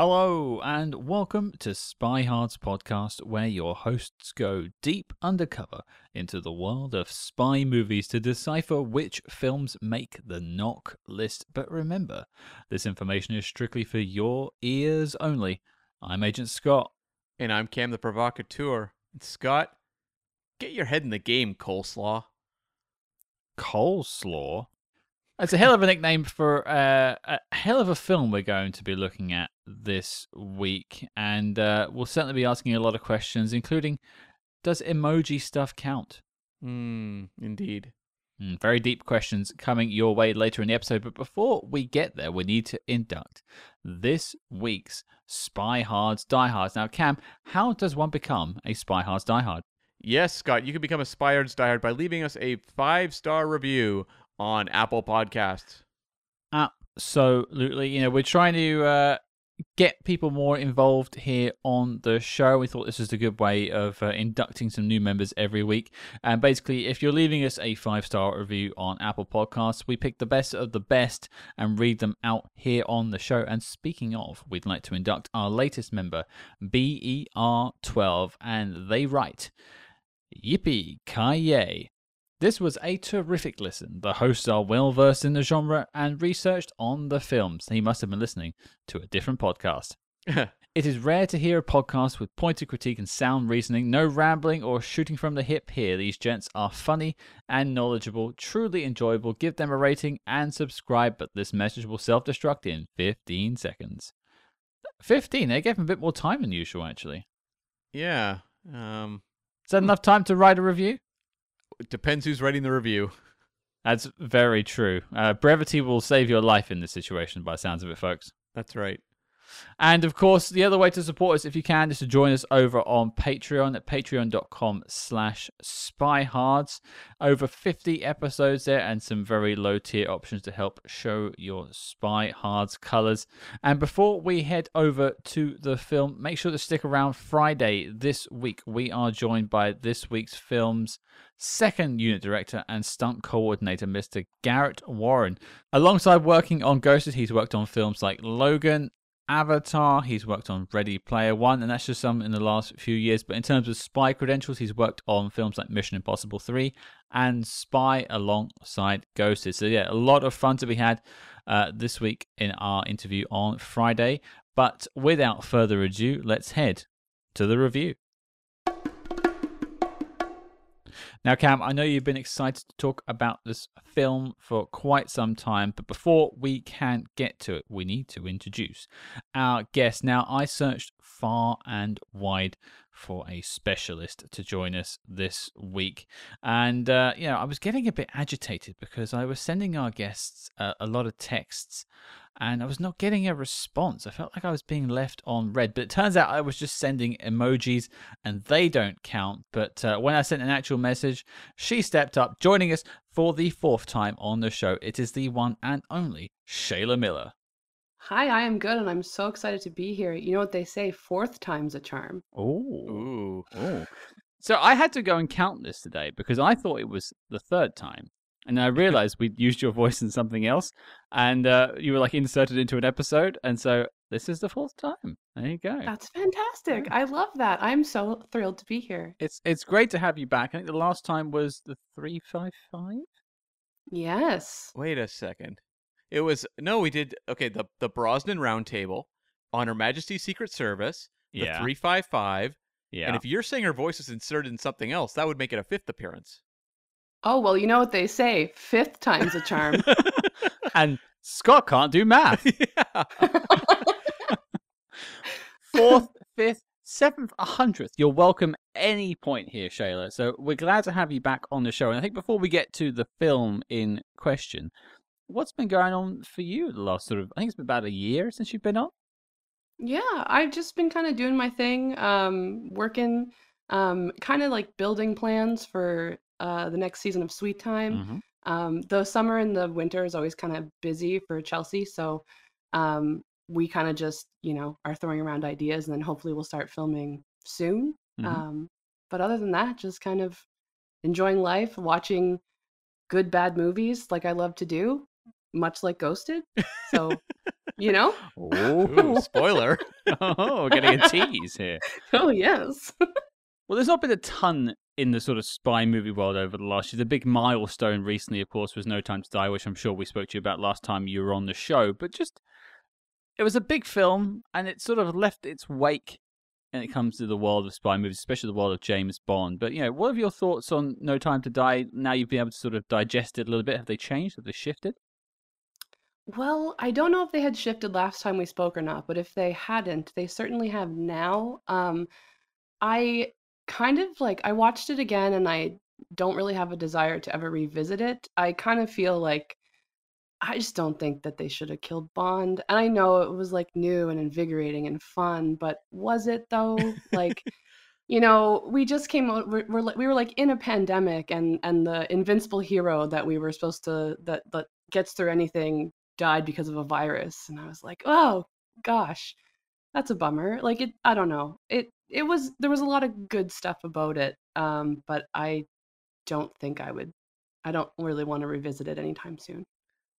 Hello, and welcome to Spy Hard's podcast, where your hosts go deep undercover into the world of spy movies to decipher which films make the NOC list. But remember, this information is strictly for your ears only. I'm Agent Scott. And I'm Cam the Provocateur. And Scott, get your head in the game, coleslaw. Coleslaw? It's a hell of a nickname for uh, a hell of a film we're going to be looking at this week. And uh, we'll certainly be asking a lot of questions, including does emoji stuff count? Hmm, indeed. Mm, very deep questions coming your way later in the episode. But before we get there, we need to induct this week's Spy Hards Diehards. Now, Cam, how does one become a Spy Hards Diehard? Yes, Scott, you can become a Spy Hards Diehard by leaving us a five star review on Apple Podcasts. Absolutely. You know, we're trying to uh, get people more involved here on the show. We thought this was a good way of uh, inducting some new members every week. And basically, if you're leaving us a five star review on Apple Podcasts, we pick the best of the best and read them out here on the show. And speaking of, we'd like to induct our latest member, BER12, and they write, Yippee Kaye. This was a terrific listen. The hosts are well versed in the genre and researched on the films. He must have been listening to a different podcast. it is rare to hear a podcast with pointed critique and sound reasoning, no rambling or shooting from the hip here. These gents are funny and knowledgeable, truly enjoyable. Give them a rating and subscribe, but this message will self destruct in 15 seconds. 15? They gave him a bit more time than usual, actually. Yeah. Um, Is that enough time to write a review? Depends who's writing the review. That's very true. Uh, brevity will save your life in this situation, by the sounds of it, folks. That's right. And of course, the other way to support us, if you can, is to join us over on Patreon at patreon.com slash spyhards. Over 50 episodes there and some very low tier options to help show your spy hards colors. And before we head over to the film, make sure to stick around Friday this week. We are joined by this week's film's second unit director and stunt coordinator, Mr. Garrett Warren. Alongside working on Ghosted, he's worked on films like Logan, Avatar, he's worked on Ready Player One, and that's just some in the last few years. But in terms of spy credentials, he's worked on films like Mission Impossible 3 and Spy alongside Ghosted. So, yeah, a lot of fun to be had uh, this week in our interview on Friday. But without further ado, let's head to the review. Now, Cam, I know you've been excited to talk about this film for quite some time, but before we can get to it, we need to introduce our guest. Now, I searched far and wide for a specialist to join us this week. And, uh, you know, I was getting a bit agitated because I was sending our guests uh, a lot of texts and I was not getting a response. I felt like I was being left on read, but it turns out I was just sending emojis and they don't count. But uh, when I sent an actual message, she stepped up, joining us for the fourth time on the show. It is the one and only Shayla Miller. Hi, I am good and I'm so excited to be here. You know what they say, fourth time's a charm. Oh. Ooh. So I had to go and count this today because I thought it was the third time. And I realized we'd used your voice in something else, and uh, you were like inserted into an episode, and so this is the fourth time. There you go. That's fantastic. I love that. I'm so thrilled to be here. It's it's great to have you back. I think the last time was the three five five. Yes. Wait a second. It was no, we did okay. The the Brosnan Roundtable on Her Majesty's Secret Service. The Yeah. three five five. Yeah. And if you're saying her voice is inserted in something else, that would make it a fifth appearance. Oh, well, you know what they say, fifth time's a charm. and Scott can't do math. yeah. Fourth, fifth, seventh, a hundredth. You're welcome any point here, Shayla. So we're glad to have you back on the show. And I think before we get to the film in question, what's been going on for you the last sort of I think it's been about a year since you've been on? yeah, I've just been kind of doing my thing, um, working, um, kind of like building plans for uh, the next season of Sweet Time. Mhm. Um, the summer and the winter is always kind of busy for Chelsea, so um, we kind of just, you know, are throwing around ideas, and then hopefully we'll start filming soon. Mhm. Um, but other than that, just kind of enjoying life, watching good bad movies like I love to do, much like Ghosted. So You know? Ooh, spoiler. oh, we're getting a tease here. Oh yes. Well, there's not been a ton in the sort of spy movie world over the last year. The big milestone recently, of course, was No Time to Die, which I'm sure we spoke to you about last time you were on the show. But just, it was a big film, and it sort of left its wake when it comes to the world of spy movies, especially the world of James Bond. But, you know, what are your thoughts on No Time to Die now you've been able to sort of digest it a little bit? Have they changed? Have they shifted? Well, I don't know if they had shifted last time we spoke or not, but if they hadn't, they certainly have now. Um, I kind of like I watched it again and I don't really have a desire to ever revisit it. I kind of feel like I just don't think that they should have killed Bond. And I know it was like new and invigorating and fun, but was it though? Like, you know, we just came out we're, we're, we were like in a pandemic and and the invincible hero that we were supposed to that that gets through anything died because of a virus and I was like, "Oh gosh, that's a bummer." Like it I don't know. It it was there was a lot of good stuff about it. Um but I don't think I would I don't really want to revisit it anytime soon.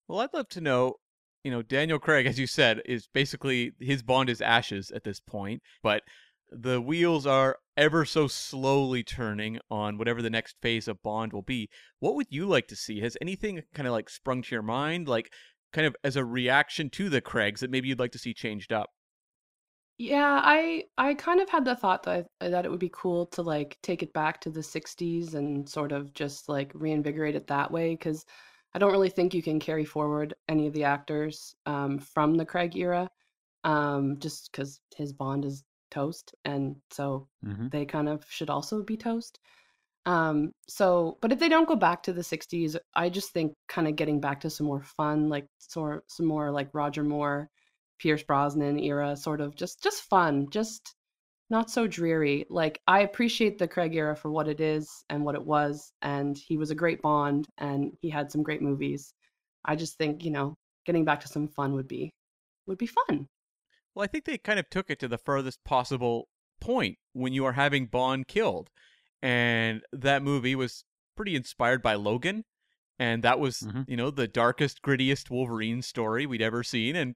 Well, I'd love to know. You know, Daniel Craig, as you said, is basically his Bond is ashes at this point, but the wheels are ever so slowly turning on whatever the next phase of Bond will be. What would you like to see? Has anything kind of like sprung to your mind, like kind of as a reaction to the Craigs that maybe you'd like to see changed up? Yeah, I I kind of had the thought that that it would be cool to like take it back to the 60s and sort of just like reinvigorate it that way because I don't really think you can carry forward any of the actors um, from the Craig era um, just because his Bond is toast and so Mm-hmm. they kind of should also be toast. Um, so, but if they don't go back to the 60s, I just think kind of getting back to some more fun, like sort some more like Roger Moore, Pierce Brosnan era, sort of just just fun, just not so dreary. Like I appreciate the Craig era for what it is and what it was, and he was a great Bond and he had some great movies. I just think, you know, getting back to some fun would be would be fun. Well, I think they kind of took it to the furthest possible point when you are having Bond killed. And that movie was pretty inspired by Logan. And that was, Mhm. you know, the darkest, grittiest Wolverine story we'd ever seen. And,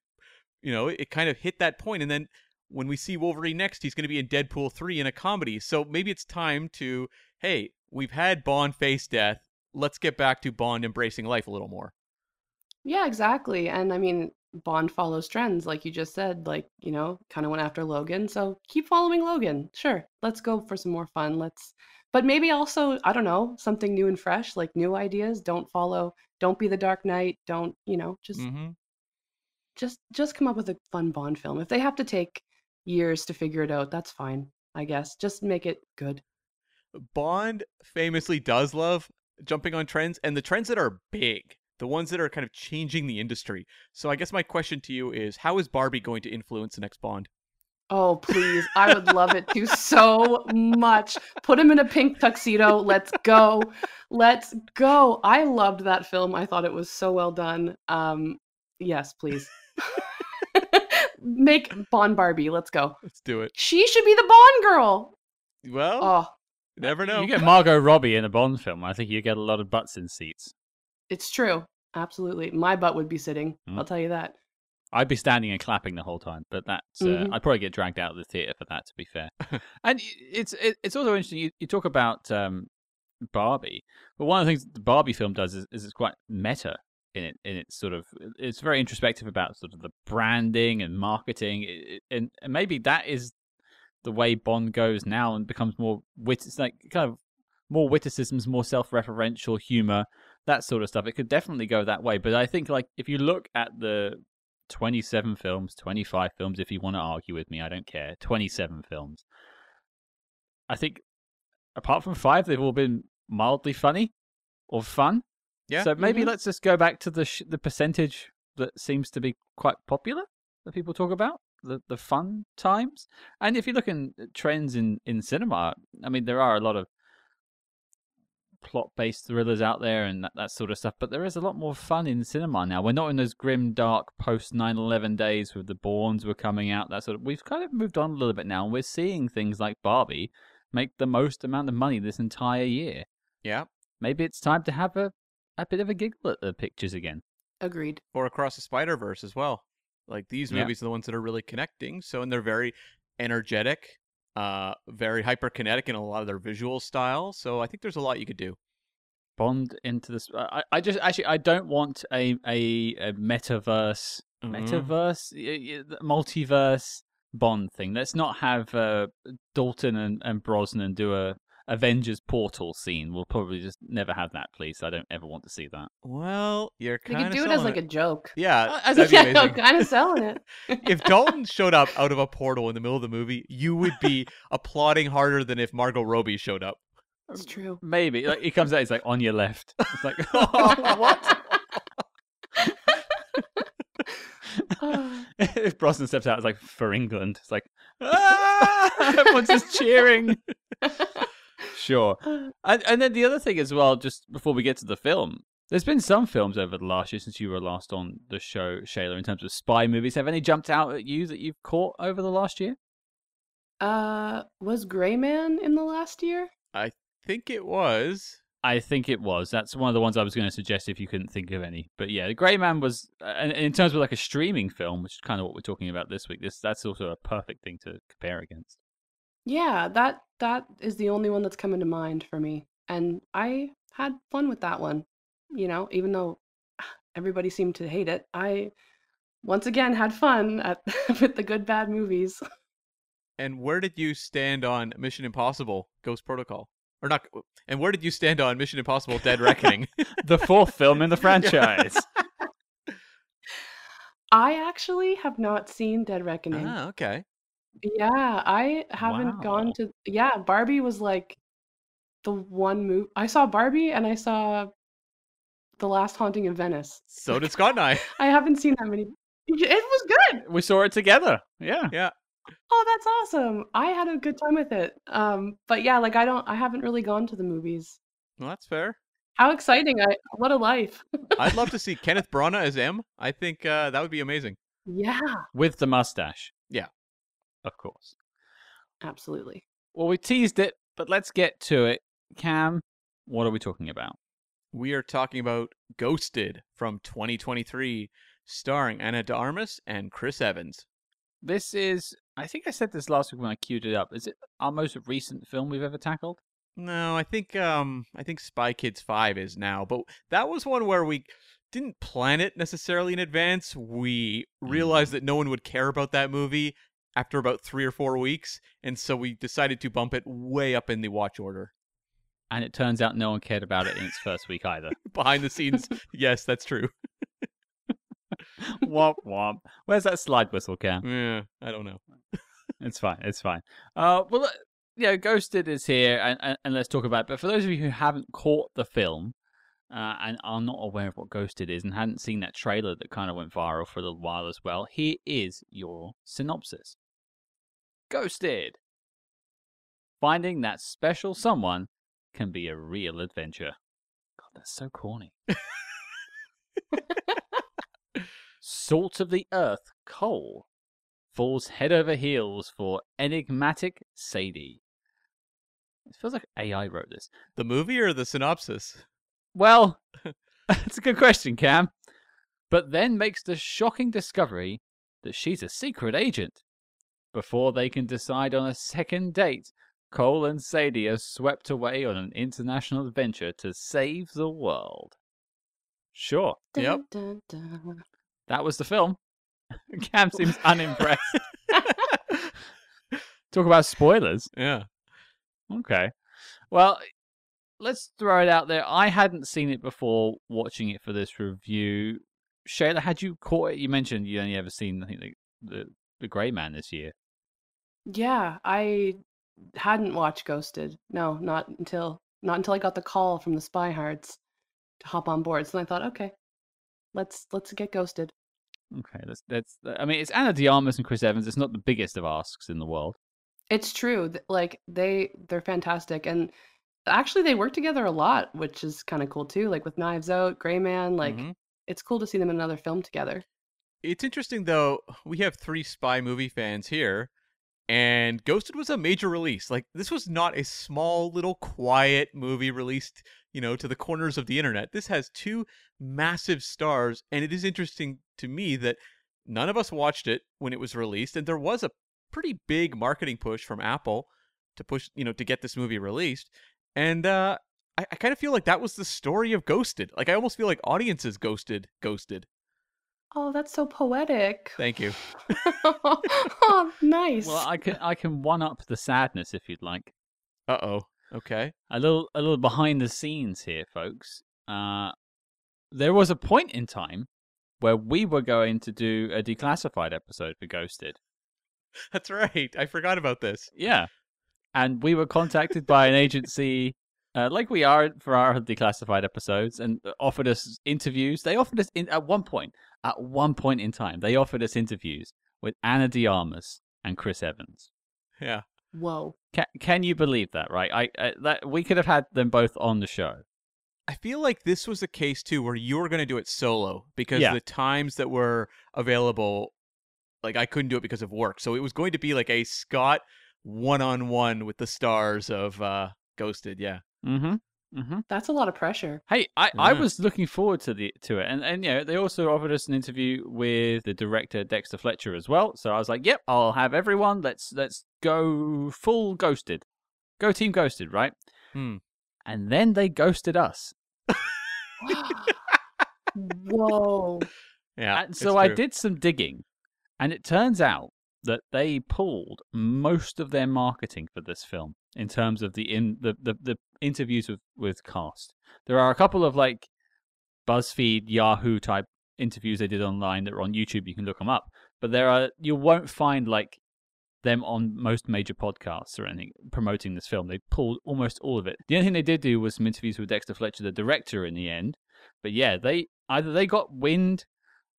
you know, it kind of hit that point. And then when we see Wolverine next, he's going to be in Deadpool 3 in a comedy. So maybe it's time to, hey, we've had Bond face death. Let's get back to Bond embracing life a little more. Yeah, exactly. And I mean, Bond follows trends, like you just said, like, you know, kind of went after Logan. So keep following Logan. Sure. Let's go for some more fun. Let's, but maybe also, I don't know, something new and fresh, like new ideas. Don't follow, don't be the Dark Knight. Don't, you know, just, hmm just, just come up with a fun Bond film. If they have to take years to figure it out, that's fine, I guess. Just make it good. Bond famously does love jumping on trends and the trends that are big, the ones that are kind of changing the industry. So I guess my question to you is how is Barbie going to influence the next Bond? Oh, please. I would love it to so much. Put him in a pink tuxedo. Let's go. Let's go. I loved that film. I thought it was so well done. Um, yes, please. Make Bond Barbie. Let's go. Let's do it. She should be the Bond girl. Well, Oh, never know. You get Margot Robbie in a Bond film. I think you get a lot of butts in seats. It's true. Absolutely. My butt would be sitting. Mm. I'll tell you that. I'd be standing and clapping the whole time, but that's uh, Mhm. I'd probably get dragged out of the theater for that. To be fair, and it's it's also interesting. You, you talk about um, Barbie, but one of the things the Barbie film does is, is it's quite meta in it. In its sort of, it's very introspective about sort of the branding and marketing, it- and, and maybe that is the way Bond goes now and becomes more wit. It's like kind of more witticisms, more self-referential humor, that sort of stuff. It could definitely go that way. But I think like if you look at the 27 films, 25 films, if you want to argue with me, I don't care. 27 films. I think apart from five, they've all been mildly funny or fun. Yeah. So maybe Mhm. let's just go back to the sh- the percentage that seems to be quite popular that people talk about the the fun times. And if you look in trends in in cinema, I mean there are a lot of plot based thrillers out there and that, that sort of stuff, but there is a lot more fun in cinema now. We're not in those grim, dark post 9 11 days with the Bournes were coming out. That sort of we've kind of moved on a little bit now, and we're seeing things like Barbie make the most amount of money this entire year. yeah. Maybe it's time to have a, a bit of a giggle at the pictures again. Agreed. Or across the Spider Verse as well. Like these Yeah. movies are the ones that are really connecting. So and they're very energetic, uh, very hyperkinetic in a lot of their visual style. So I think there's a lot you could do. Bond into this. I, I just actually I don't want a a, a metaverse Mhm. metaverse multiverse Bond thing. Let's not have uh, Dalton and, and Brosnan do a Avengers portal scene. We'll probably just never have that, please. I don't ever want to see that. Well, you're kind of. We kind could do it as like a joke. yeah. Uh, as that'd yeah, amazing. Kind of selling it. if Dalton showed up out of a portal in the middle of the movie, you would be applauding harder than if Margot Robbie showed up. It's true. Maybe like he comes out, he's like on your left. It's like what? if Brosnan steps out, it's like for England. It's like ah! everyone's just cheering. Sure. And, and then the other thing as well, just before we get to the film, there's been some films over the last year since you were last on the show, Shayla, in terms of spy movies. Have any jumped out at you that you've caught over the last year? uh, was Gray Man in the last year? I think it was. I think it was. That's one of the ones I was going to suggest if you couldn't think of any. But yeah, The Grey Man was, uh, and and in terms of like a streaming film, which is kind of what we're talking about this week. This that's also a perfect thing to compare against. Yeah, that that is the only one that's coming to mind for me. And I had fun with that one. You know, even though everybody seemed to hate it, I once again had fun at with the good bad movies. And where did you stand on Mission Impossible: Ghost Protocol? Or not? And where did you stand on Mission Impossible: Dead Reckoning? The fourth film in the franchise. I actually have not seen Dead Reckoning. ah, okay. Yeah, I haven't Wow. gone to Yeah, Barbie was like the one movie I saw Barbie and I saw The Last Haunting of Venice. So did Scott and I. I haven't seen that many. It was good. we saw it together. Yeah. Yeah. Oh, that's awesome. I had a good time with it. Um, but yeah, like I don't I haven't really gone to the movies. Well, that's fair. How exciting. I what a life. I'd love to see Kenneth Branagh as M. I think uh, that would be amazing. Yeah, With the mustache. Yeah. Of course. absolutely. Well, we teased it, but let's get to it. Cam, what are we talking about? We are talking about Ghosted from 2023, starring Ana de Armas and Chris Evans. This is, I think I said this last week when I queued it up. Is it our most recent film we've ever tackled? No, I think um I think Spy Kids 5 is now, but that was one where we didn't plan it necessarily in advance. We realized that no one would care about that movie after about 3 or 4 weeks, and so we decided to bump it way up in the watch order. And it turns out no one cared about it in its first week either. Behind the scenes, yes, that's true. womp womp. Where's that slide whistle, Cam? Yeah, I don't know. It's fine. It's fine. Uh, well, yeah, Ghosted is here, and, and, and let's talk about it. But for those of you who haven't caught the film uh, and are not aware of what Ghosted is and hadn't seen that trailer that kind of went viral for a little while as well, here is your synopsis Ghosted. Finding that special someone can be a real adventure. God, that's so corny. Salt of the earth, Cole, falls head over heels for enigmatic Sadie. It feels like AI wrote this. The movie or the synopsis? Well, that's a good question, Cam. But then makes the shocking discovery that she's a secret agent. Before they can decide on a second date, Cole and Sadie are swept away on an international adventure to save the world. Sure, Yep. Dun, dun, dun. that was the film. Cam seems unimpressed. Talk about spoilers. Yeah. Okay. Well, let's throw it out there. I hadn't seen it before watching it for this review. Shayla, had you caught it? You mentioned you only ever seen, I think, the the, the Grey Man this year. Yeah, I hadn't watched Ghosted. No, not until not until I got the call from the Spy Hards to hop on board. So I thought, okay, let's let's get Ghosted. Okay, that's that's. I mean, it's Ana De Armas and Chris Evans. It's not the biggest of asks in the world. It's true. th- Like they they're fantastic, and actually they work together a lot, which is kind of cool too. Like with Knives Out, Gray Man. Like Mhm. it's cool to see them in another film together. It's interesting though. We have three spy movie fans here, and Ghosted was a major release. Like this was not a small little quiet movie released, you know, to the corners of the internet. This has two massive stars, and it is interesting to me that None of us watched it when it was released, and there was a pretty big marketing push from Apple to push, you know, to get this movie released. And uh, I, I kind of feel like that was the story of Ghosted. Like I almost feel like audiences ghosted, ghosted. Oh, that's so poetic. Thank you. oh, nice. Well, I can I can one up the sadness if you'd like. Uh oh. Okay. A little a little behind the scenes here, folks. Uh, there was a point in time where we were going to do a declassified episode for Ghosted. That's right. I forgot about this. Yeah, and we were contacted by an agency. Uh, like we are for our declassified episodes, and offered us interviews. They offered us in at one point, at one point in time, they offered us interviews with Ana de Armas and Chris Evans. Yeah. Whoa. Can, can you believe that? Right? I, I that we could have had them both on the show. I feel like this was a case too where you were going to do it solo because Yeah. the times that were available, like I couldn't do it because of work. So it was going to be like a Scott one on one with the stars of uh, Ghosted. Yeah. Mm-hmm. Mm-hmm. That's a lot of pressure. Hey, I, I was looking forward to the to it, and and you know they also offered us an interview with the director Dexter Fletcher as well. So I was like, yep, I'll have everyone. Let's let's go full ghosted, go team ghosted, right? Hmm. And then they ghosted us. Whoa. Yeah. and so I did some digging, and it turns out that they pulled most of their marketing for this film in terms of the in the, the, the interviews with, with cast. There are a couple of like BuzzFeed, Yahoo type interviews they did online that are on YouTube. You can look them up, but there are you won't find like them on most major podcasts or anything promoting this film. They pulled almost all of it. The only thing they did do was some interviews with Dexter Fletcher, the director, in the end. But yeah, they either they got wind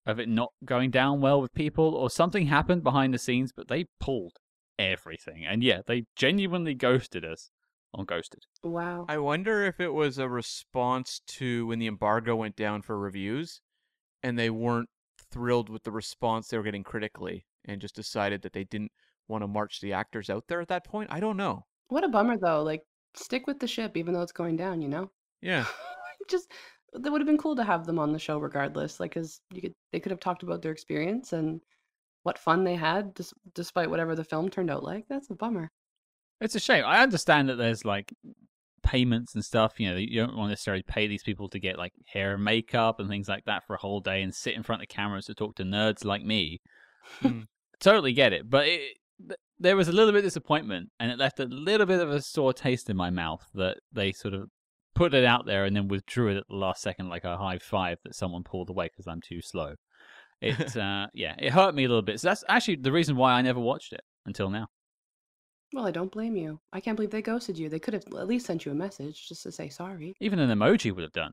of it not going down well with people, or something happened behind the scenes, but they pulled everything. And yeah, they genuinely ghosted us on Ghosted. Wow. I wonder if it was a response to when the embargo went down for reviews and they weren't thrilled with the response they were getting critically and just decided that they didn't want to march the actors out there at that point. I don't know. What a bummer though. Like stick with the ship even though it's going down, you know? Yeah. Just that would have been cool to have them on the show regardless. Like cuz you could they could have talked about their experience and what fun they had dis- despite whatever the film turned out like. That's a bummer. It's a shame. I understand that there's like payments and stuff. You know, you don't want to necessarily pay these people to get like hair and makeup and things like that for a whole day and sit in front of cameras to talk to nerds like me. Hmm. totally get it, but it, there was a little bit of disappointment, and it left a little bit of a sore taste in my mouth that they sort of put it out there and then withdrew it at the last second, like a high five that someone pulled away because I'm too slow. It, uh, yeah, it hurt me a little bit. So that's actually the reason why I never watched it until now. Well, I don't blame you. I can't believe they ghosted you. They could have at least sent you a message just to say sorry. Even an emoji would have done.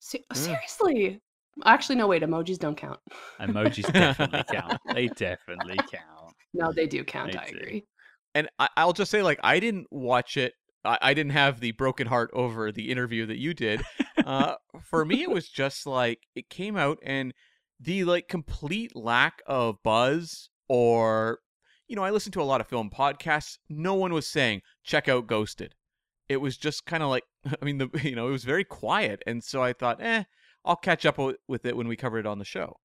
Se- Yeah. Seriously. Actually, no, wait. Emojis don't count. Emojis definitely count. They definitely count. No, they do count. They I do. agree. And I, I'll just say, like, I didn't watch it. I, I didn't have the broken heart over the interview that you did. Uh, for me, it was just like it came out and the like complete lack of buzz or you know, I listen to a lot of film podcasts. No one was saying check out Ghosted. It was just kind of like I mean, the you know, it was very quiet, and so I thought, eh, I'll catch up with it when we cover it on the show.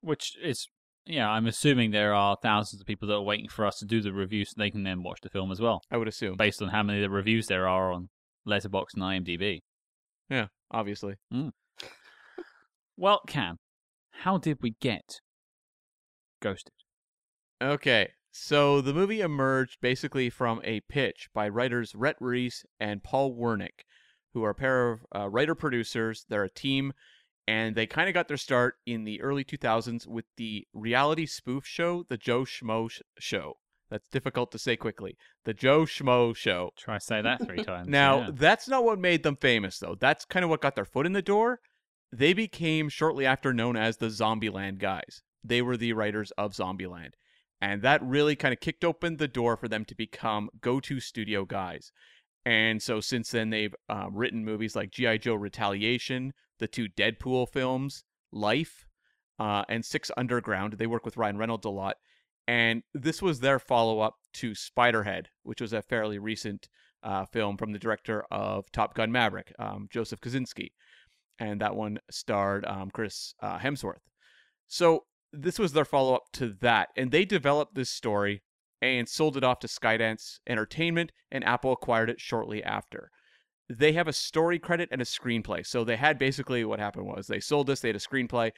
Which is, yeah, I'm assuming there are thousands of people that are waiting for us to do the review so they can then watch the film as well, I would assume, based on how many of the reviews there are on Letterboxd and IMDb. yeah, obviously. Well, Cam, how did we get Ghosted? Okay, so the movie emerged basically from a pitch by writers Rhett Reese and Paul Wernick, who are a pair of uh, writer producers. They're a team, and they kind of got their start in the early 2000s with the reality spoof show, The Joe Schmo Show. That's difficult to say quickly. The Joe Schmo Show. Try say that three times. Now, yeah. that's not what made them famous, though. That's kind of what got their foot in the door. They became shortly after known as the Zombieland guys. They were the writers of Zombieland. And that really kind of kicked open the door for them to become go to studio guys. And so since then, they've uh, written movies like G.I. Joe Retaliation, the two Deadpool films, Life, uh, and Six Underground. They work with Ryan Reynolds a lot. And this was their follow up to Spiderhead, which was a fairly recent uh, film from the director of Top Gun Maverick, um, Joseph Kosinski. And that one starred um, Chris uh, Hemsworth. So this was their follow up to that, and they developed this story and sold it off to Skydance Entertainment, and Apple acquired it shortly after. They have a story credit and a screenplay. So they had basically what happened was they sold this, they had a screenplay,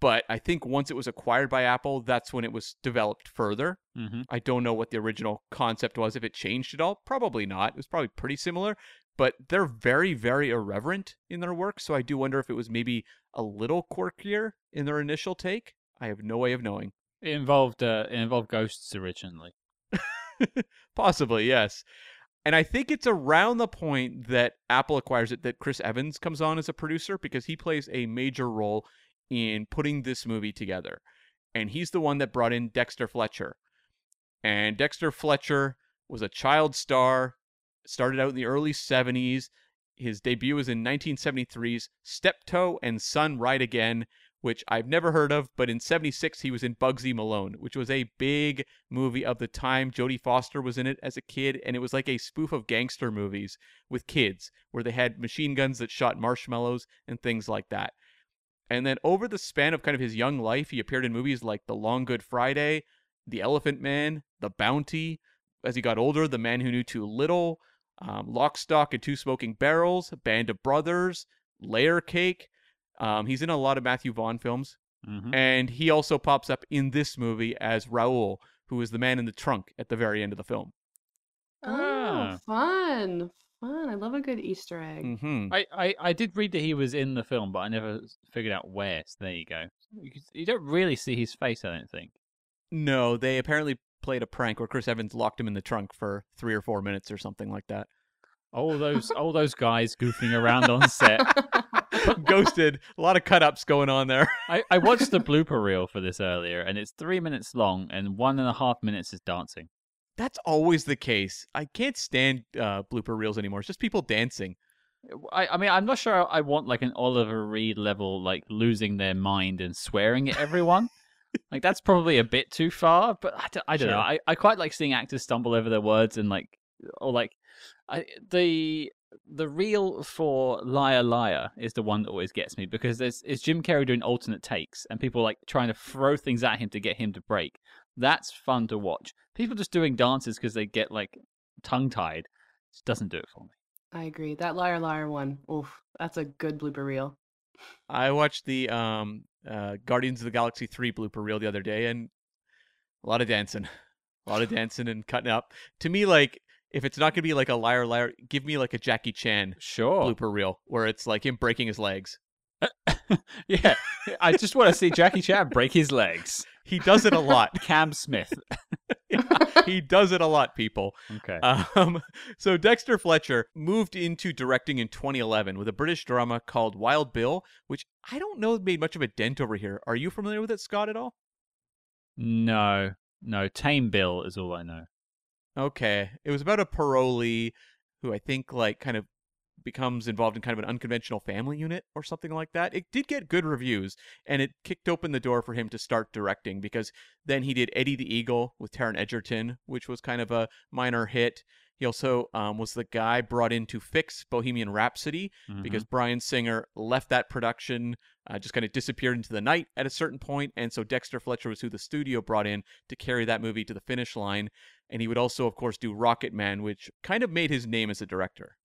but I think once it was acquired by Apple, that's when it was developed further. Mm-hmm. I don't know what the original concept was, if it changed at all. Probably not. It was probably pretty similar, but they're very, very irreverent in their work. So I do wonder if it was maybe a little quirkier in their initial take. I have no way of knowing. It involved uh, it involved ghosts originally. Possibly, yes. And I think it's around the point that Apple acquires it that Chris Evans comes on as a producer because he plays a major role in putting this movie together. And he's the one that brought in Dexter Fletcher. And Dexter Fletcher was a child star, started out in the early 70s. His debut was in 1973's Steptoe and Son Ride Again, which I've never heard of, but in 76 he was in Bugsy Malone, which was a big movie of the time. Jodie Foster was in it as a kid, and it was like a spoof of gangster movies with kids, where they had machine guns that shot marshmallows and things like that. And then over the span of kind of his young life, he appeared in movies like The Long Good Friday, The Elephant Man, The Bounty. As he got older, The Man Who Knew Too Little, um, Lock, Stock, and Two Smoking Barrels, Band of Brothers, Layer Cake. Um, he's in a lot of Matthew Vaughn films. Mm-hmm. And he also pops up in this movie as Raoul, who is the man in the trunk at the very end of the film. Oh, Ah. fun. Fun. I love a good Easter egg. hmm I, I, I did read that he was in the film, but I never figured out where. So there you go. You, you don't really see his face, I don't think. No, they apparently played a prank where Chris Evans locked him in the trunk for three or four minutes or something like that. All those all those guys goofing around on set. Ghosted. A lot of cut ups going on there. I, I watched the blooper reel for this earlier, and it's three minutes long, and one and a half minutes is dancing. That's always the case. I can't stand uh, blooper reels anymore. It's just people dancing. I, I mean, I'm not sure I want like an Oliver Reed level, like losing their mind and swearing at everyone. Like that's probably a bit too far, but I don't, I don't know. I, I quite like seeing actors stumble over their words and like, or like, I the the reel for Liar Liar is the one that always gets me because there's is Jim Carrey doing alternate takes and people like trying to throw things at him to get him to break. That's fun to watch. People just doing dances because they get like tongue tied just doesn't do it for me. I agree. That liar liar one. Oof, that's a good blooper reel. I watched the um, uh, Guardians of the Galaxy 3 blooper reel the other day and a lot of dancing. A lot of dancing and cutting up. To me, like, if it's not going to be like a liar liar, give me like a Jackie Chan Sure. blooper reel where it's like him breaking his legs. yeah, I just want to see Jackie Chan break his legs. He does it a lot. Cam Smith. he does it a lot, people. Okay. Um, so Dexter Fletcher moved into directing in 2011 with a British drama called Wild Bill, which I don't know made much of a dent over here. Are you familiar with it, Scott, at all? no, no. Tame Bill is all I know. Okay. It was about a parolee who I think like kind of becomes involved in kind of an unconventional family unit or something like that. It did get good reviews and it kicked open the door for him to start directing because then he did Eddie the Eagle with Taron Egerton, which was kind of a minor hit. He also um, was the guy brought in to fix Bohemian Rhapsody Mhm. because Bryan Singer left that production, uh, just kind of disappeared into the night at a certain point, and so Dexter Fletcher was who the studio brought in to carry that movie to the finish line. And he would also, of course, do Rocketman, which kind of made his name as a director.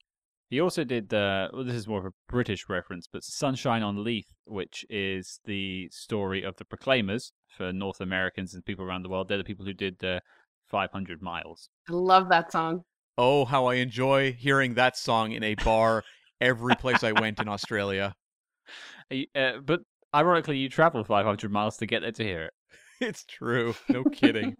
He also did. Uh, well, this is more of a British reference, but Sunshine on Leith, which is the story of the Proclaimers for North Americans and people around the world. They're the people who did uh, 500 Miles. I love that song. Oh, how I enjoy hearing that song in a bar every place I went in Australia. Uh, but ironically, you traveled 500 miles to get there to hear it. it's true. No kidding.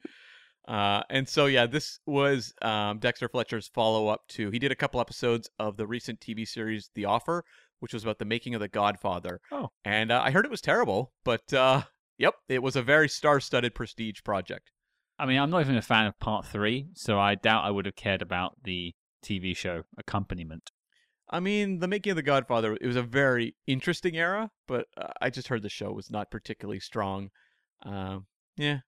Uh, and so, yeah, this was um, Dexter Fletcher's follow up to. He did a couple episodes of the recent TV series The Offer, which was about the making of The Godfather. Oh. And uh, I heard it was terrible, but uh, yep, it was a very star studded prestige project. I mean, I'm not even a fan of part three, so I doubt I would have cared about the TV show accompaniment. I mean, the making of The Godfather, it was a very interesting era, but uh, I just heard the show was not particularly strong. Um, yeah.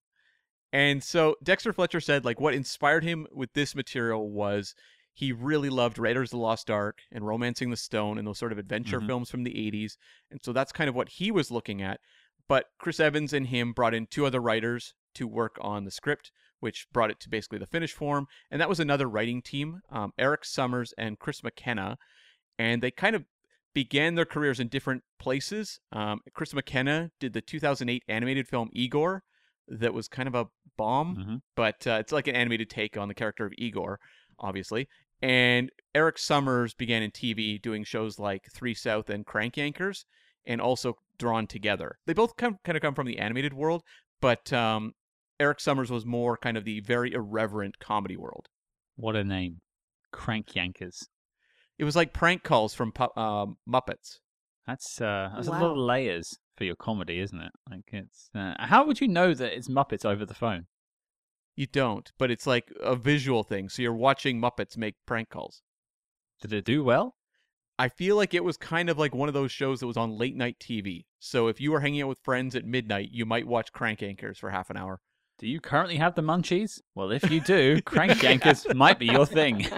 And so Dexter Fletcher said, like, what inspired him with this material was he really loved Raiders of the Lost Ark and Romancing the Stone and those sort of adventure Mhm. films from the 80s. And so that's kind of what he was looking at. but Chris Evans and him brought in two other writers to work on the script, which brought it to basically the finished form. And that was another writing team, um, Eric Summers and Chris McKenna. And they kind of began their careers in different places. Um, Chris McKenna did the 2008 animated film Igor, that was kind of a bomb, Mhm. but uh, it's like an animated take on the character of Igor, obviously. And Eric Summers began in TV doing shows like Three South and Crank Yankers, and also Drawn Together. They both come, kind of come from the animated world, but um, Eric Summers was more kind of the very irreverent comedy world. What a name. Crank Yankers. It was like prank calls from um Muppets. That's uh, that's a lot of layers for your comedy, isn't it? Like it's. Uh, how would you know that it's Muppets over the phone? You don't, but it's like a visual thing. So you're watching Muppets make prank calls. Did it do well? I feel like it was kind of like one of those shows that was on late night TV. So if you were hanging out with friends at midnight, you might watch Crank Yankers for half an hour. Do you currently have the munchies? Well, if you do, Crank Yankers might be your thing.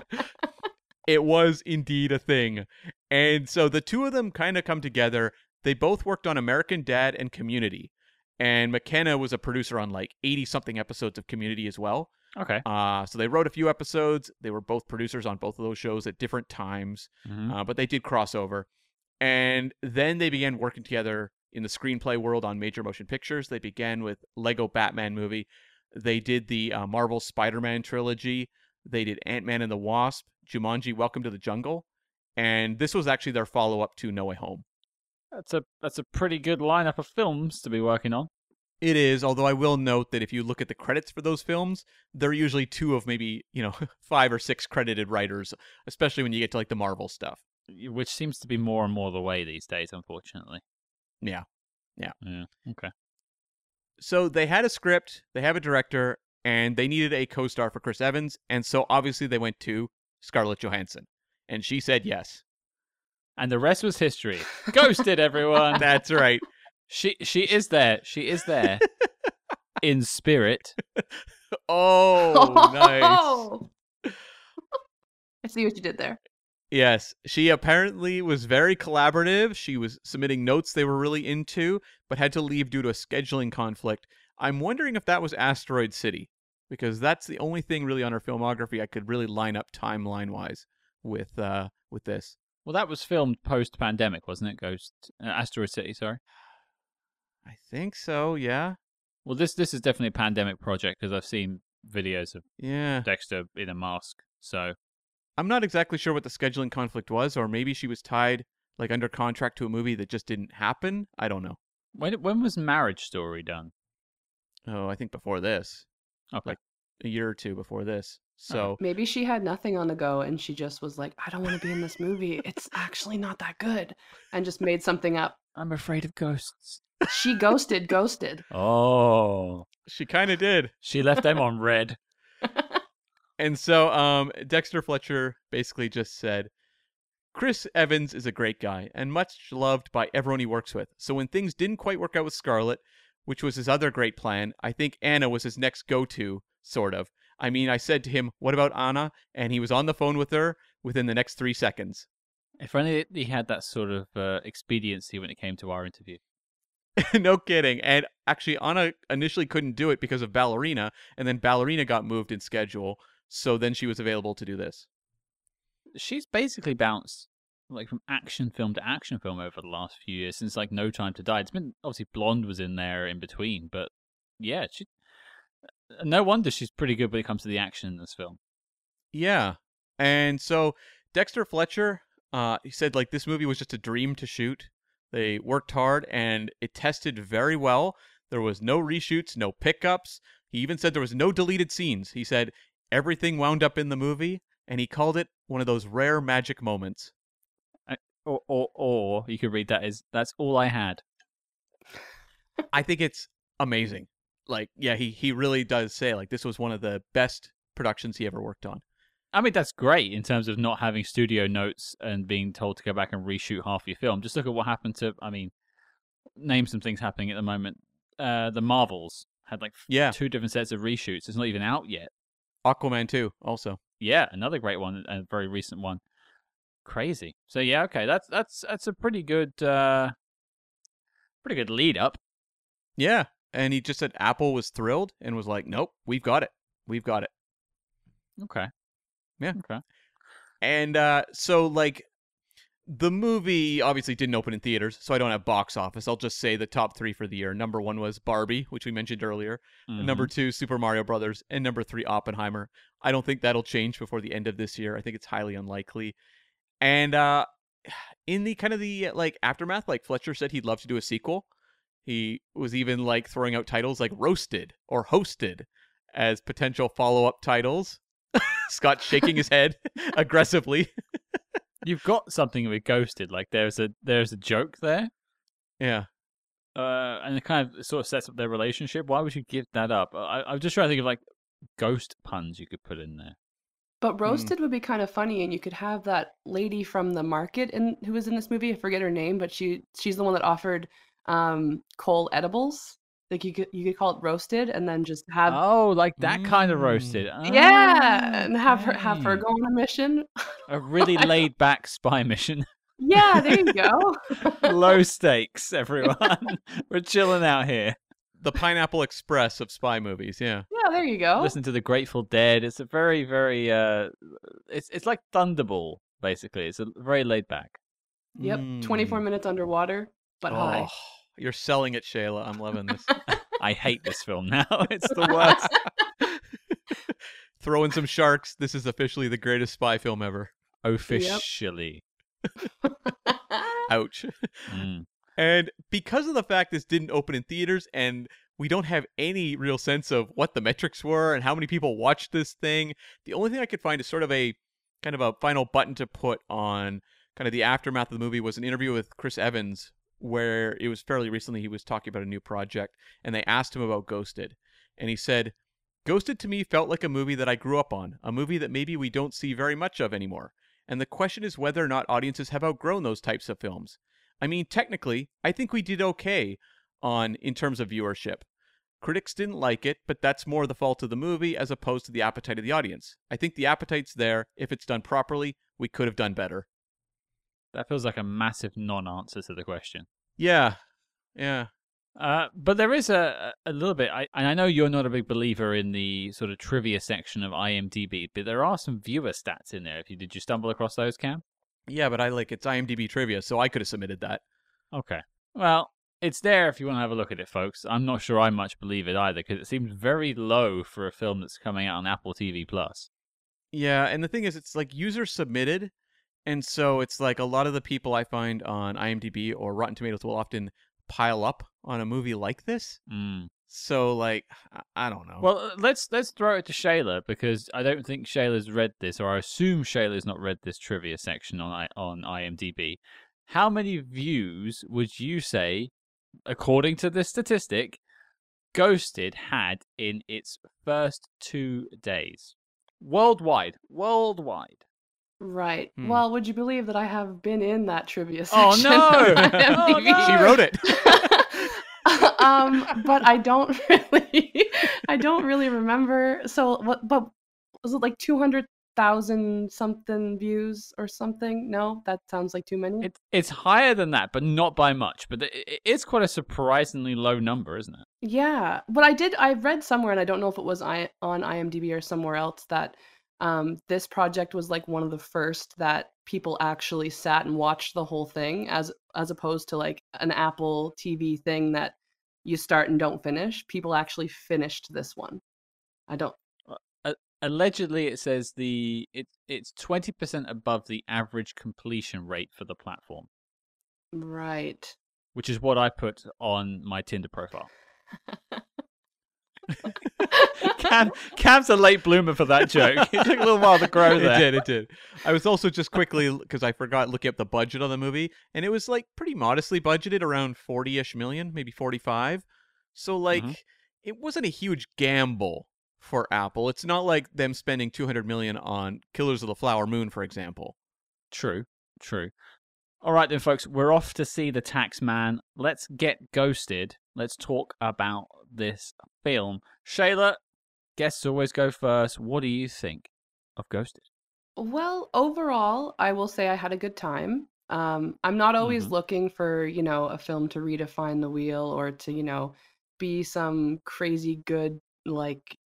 It was indeed a thing. And so the two of them kind of come together. They both worked on American Dad and Community. And McKenna was a producer on like 80 something episodes of Community as well. Okay. Uh, so they wrote a few episodes. They were both producers on both of those shows at different times. Mhm. uh, but they did crossover. And then they began working together in the screenplay world on major motion pictures. They began with Lego Batman movie. They did the uh, Marvel Spider-Man trilogy. They did Ant-Man and the Wasp, Jumanji: Welcome to the Jungle, and this was actually their follow-up to No Way Home. That's a that's a pretty good lineup of films to be working on. It is, although I will note that if you look at the credits for those films, they're usually two of maybe you know five or six credited writers, especially when you get to like the Marvel stuff. Which seems to be more and more the way these days, unfortunately. Yeah. Yeah. Yeah. Okay. so they had a script, they have a director, and they needed a co-star for Chris Evans, and so obviously they went to Scarlett Johansson, and she said yes. And the rest was history. Ghosted everyone. That's right. She she is there. She is there in spirit. Oh, nice. I see what you did there. Yes, she apparently was very collaborative. She was submitting notes they were really into, but had to leave due to a scheduling conflict. I'm wondering if that was Asteroid City, because that's the only thing really on her filmography I could really line up timeline wise with uh with this. Well, that was filmed post pandemic, wasn't it? Ghost uh, Asteroid City. Sorry. I think so. Yeah. Well, this this is definitely a pandemic project because I've seen videos of Yeah. Dexter in a mask. So I'm not exactly sure what the scheduling conflict was, or maybe she was tied like under contract to a movie that just didn't happen. I don't know. when when was Marriage Story done? Oh, I think before this, Okay. Like- a year or two before this. So Maybe she had nothing on the go and she just was like, I don't want to be in this movie. It's actually not that good. And just made something up. I'm afraid of ghosts. She ghosted, ghosted. Oh, she kind of did. she left them on read. And so um, Dexter Fletcher basically just said, Chris Evans is a great guy and much loved by everyone he works with. So when things didn't quite work out with Scarlett, which was his other great plan, I think Ana was his next go to, sort of. I mean, I said to him, What about Ana? And he was on the phone with her within the next three seconds. If only he had that sort of uh, expediency when it came to our interview. no kidding. And actually, Ana initially couldn't do it because of Ballerina, and then Ballerina got moved in schedule. So then she was available to do this. She's basically bounced like from action film to action film over the last few years since like No Time to Die. It's been obviously Blonde was in there in between, but yeah, she. No wonder she's pretty good when it comes to the action in this film. Yeah. And so Dexter Fletcher, uh, he said like this movie was just a dream to shoot. They worked hard and it tested very well. There was no reshoots, no pickups. He even said there was no deleted scenes. He said everything wound up in the movie and he called it one of those rare magic moments. Or, or, or you could read that as that's all I had. I think it's amazing. Like, yeah, he he really does say like this was one of the best productions he ever worked on. I mean, that's great in terms of not having studio notes and being told to go back and reshoot half your film. Just look at what happened to, I mean, name some things happening at the moment. Uh, the Marvels had like Yeah, two different sets of reshoots. It's not even out yet. Aquaman too, also. Yeah, another great one, a very recent one. Crazy. So yeah, okay, that's that's that's a pretty good, uh, pretty good lead up. Yeah, and he just said Apple was thrilled and was like, "Nope, we've got it. We've got it." Okay. Yeah. Okay. And uh, so, like, the movie obviously didn't open in theaters, so I don't have box office. I'll just say the top three for the year. Number one was Barbie, which we mentioned earlier. Number Mhm. two, Super Mario Brothers, and number three, Oppenheimer. I don't think that'll change before the end of this year. I think it's highly unlikely. And uh, in the kind of the like aftermath, like Fletcher said, he'd love to do a sequel. He was even like throwing out titles like Roasted or Hosted as potential follow-up titles. Scott shaking his head aggressively. You've got something with Ghosted. Like there's a there's a joke there, Yeah. uh, and it kind of sort of sets up their relationship. Why would you give that up? I, I'm just trying to think of like ghost puns you could put in there. But roasted would be kind of funny, and you could have that lady from the market in who was in this movie. I forget her name, but she she's the one that offered um Cole edibles. Like you could you could call it roasted, and then just have oh, like that kind of Mm. roasted. yeah, and have her have her go on a mission. A really laid back spy mission. Yeah, there you go. Low stakes, everyone. We're chilling out here. The Pineapple Express of spy movies. Yeah. yeah, there you go. Listen to the Grateful Dead. It's a very, very uh it's it's like Thunderball, basically. It's a very laid back. Yep, 24 Mm. minutes underwater, but high. Oh, you're selling it, Shayla. I'm loving this. I hate this film now. It's the worst. Throw in some sharks. This is officially the greatest spy film ever. Officially. Ouch. Mm. And because of the fact this didn't open in theaters and we don't have any real sense of what the metrics were and how many people watched this thing, the only thing I could find is sort of a kind of a final button to put on kind of the aftermath of the movie was an interview with Chris Evans where it was fairly recently he was talking about a new project and they asked him about Ghosted and he said Ghosted to me felt like a movie that I grew up on, a movie that maybe we don't see very much of anymore. And the question is whether or not audiences have outgrown those types of films. I mean, technically, I think we did okay on in terms of viewership. Critics didn't like it, but that's more the fault of the movie as opposed to the appetite of the audience. I think the appetite's there. If it's done properly, we could have done better. That feels like a massive non-answer to the question. Yeah. Yeah. Uh, but there is a a little bit, I, and I know you're not a big believer in the sort of trivia section of IMDb, but there are some viewer stats in there. If you did, you stumble across those, Cam? Yeah, but I like it's IMDb trivia, so I could have submitted that. Okay. Well, it's there if you want to have a look at it, folks. I'm not sure I much believe it either because it seems very low for a film that's coming out on Apple TV Plus. Yeah, and the thing is, it's like user submitted, and so it's like a lot of the people I find on IMDb or Rotten Tomatoes will often pile up on a movie like this. Mm. So like, I- don't know. Well, uh, let's let's throw it to Shayla because I don't think Shayla's read this, or I assume Shayla's not read this trivia section on on IMDb. How many views would you say, according to this statistic, Ghosted had in its first two days, worldwide? Worldwide. Right. Hmm. Well, would you believe that I have been in that trivia Oh, section? no! Oh, no! she wrote it. um, but I don't really, I don't really remember. So what? But was it like two hundred thousand something views or something? No, that sounds like too many. It's it's higher than that, but not by much. But it, it- it's quite a surprisingly low number, isn't it? Yeah, but I did. I read somewhere, and I don't know if it was I, on IMDb or somewhere else that um, this project was like one of the first that people actually sat and watched the whole thing, as as opposed to like an Apple TV thing that you start and don't finish. People actually finished this one. I don't. allegedly it says the it, it's 20% above the average completion rate for the platform Right. which is what i put on my tinder profile Cam, cam's a late bloomer for that joke it took a little while to grow there. it did, it did. I was also just quickly because I forgot looking up the budget on the movie, and it was like pretty modestly budgeted, around forty-ish million, maybe forty-five. So like, Mhm. it wasn't a huge gamble for Apple. It's not like them spending two hundred million on Killers of the Flower Moon, for example. true true all right then folks we're off to see the tax man let's get ghosted let's talk about this film shayla guests always go first what do you think of ghosted Well, overall, I will say I had a good time. Um, I'm not always Mhm. looking for, you know, a film to redefine the wheel or to, you know, be some crazy good like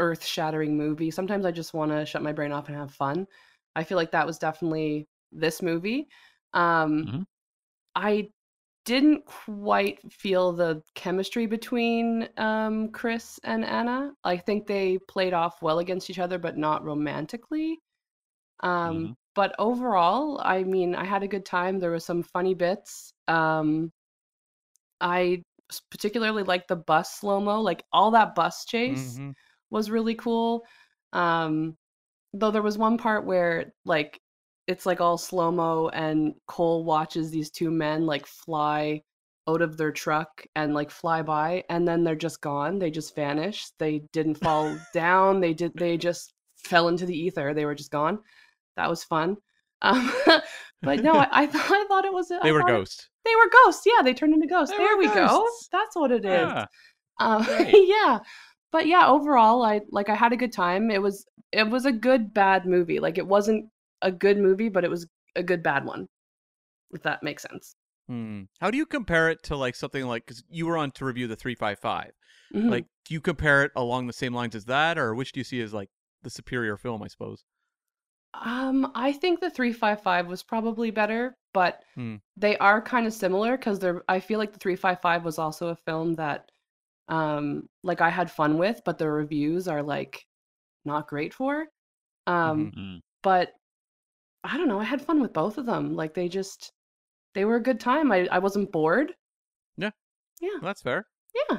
earth-shattering movie. Sometimes I just want to shut my brain off and have fun. I feel like that was definitely this movie. Um Mhm. I didn't quite feel the chemistry between um Chris and Ana. I think they played off well against each other but not romantically. Um Mhm. but overall, I mean, I had a good time. There were some funny bits. Um I particularly liked the bus slow-mo, like all that bus chase Mhm. was really cool. Um, though there was one part where like it's like all slow-mo and Cole watches these two men like fly out of their truck and like fly by and then they're just gone. They just vanished. They didn't fall down. They did they just fell into the ether. They were just gone. That was fun. Um, but no, I, I thought I thought it was a- I They were thought it- ghosts. they were ghosts. Yeah, they turned into ghosts. They there we go. That's what it is. Yeah. Um, yeah, but yeah, overall, I like I had a good time. It was it was a good bad movie. Like it wasn't a good movie, but it was a good bad one. If that makes sense. Hmm. How do you compare it to like something like because you were on to review the three five five? Mhm. Like, do you compare it along the same lines as that, or which do you see as like the superior film? I suppose. um, I think the three five five was probably better, but Hmm. they are kind of similar because they're. I feel like the three five five was also a film that, um, like I had fun with, but the reviews are like not great for. Um, Mhm. Mm. but I don't know. I had fun with both of them. Like they just they were a good time. I I wasn't bored. Yeah. Yeah. Well, that's fair. Yeah.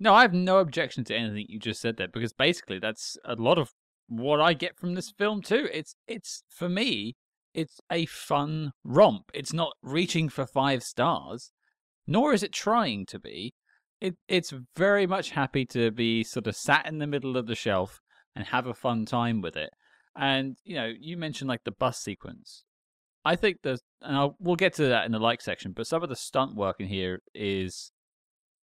No, I have no objection to anything you just said there because basically that's a lot of what I get from this film too. It's it's for me, it's a fun romp. It's not reaching for five stars, nor is it trying to be. It it's very much happy to be sort of sat in the middle of the shelf and have a fun time with it. And you know, you mentioned like the bus sequence. I think there's, and I'll, we'll get to that in the like section. But some of the stunt work in here is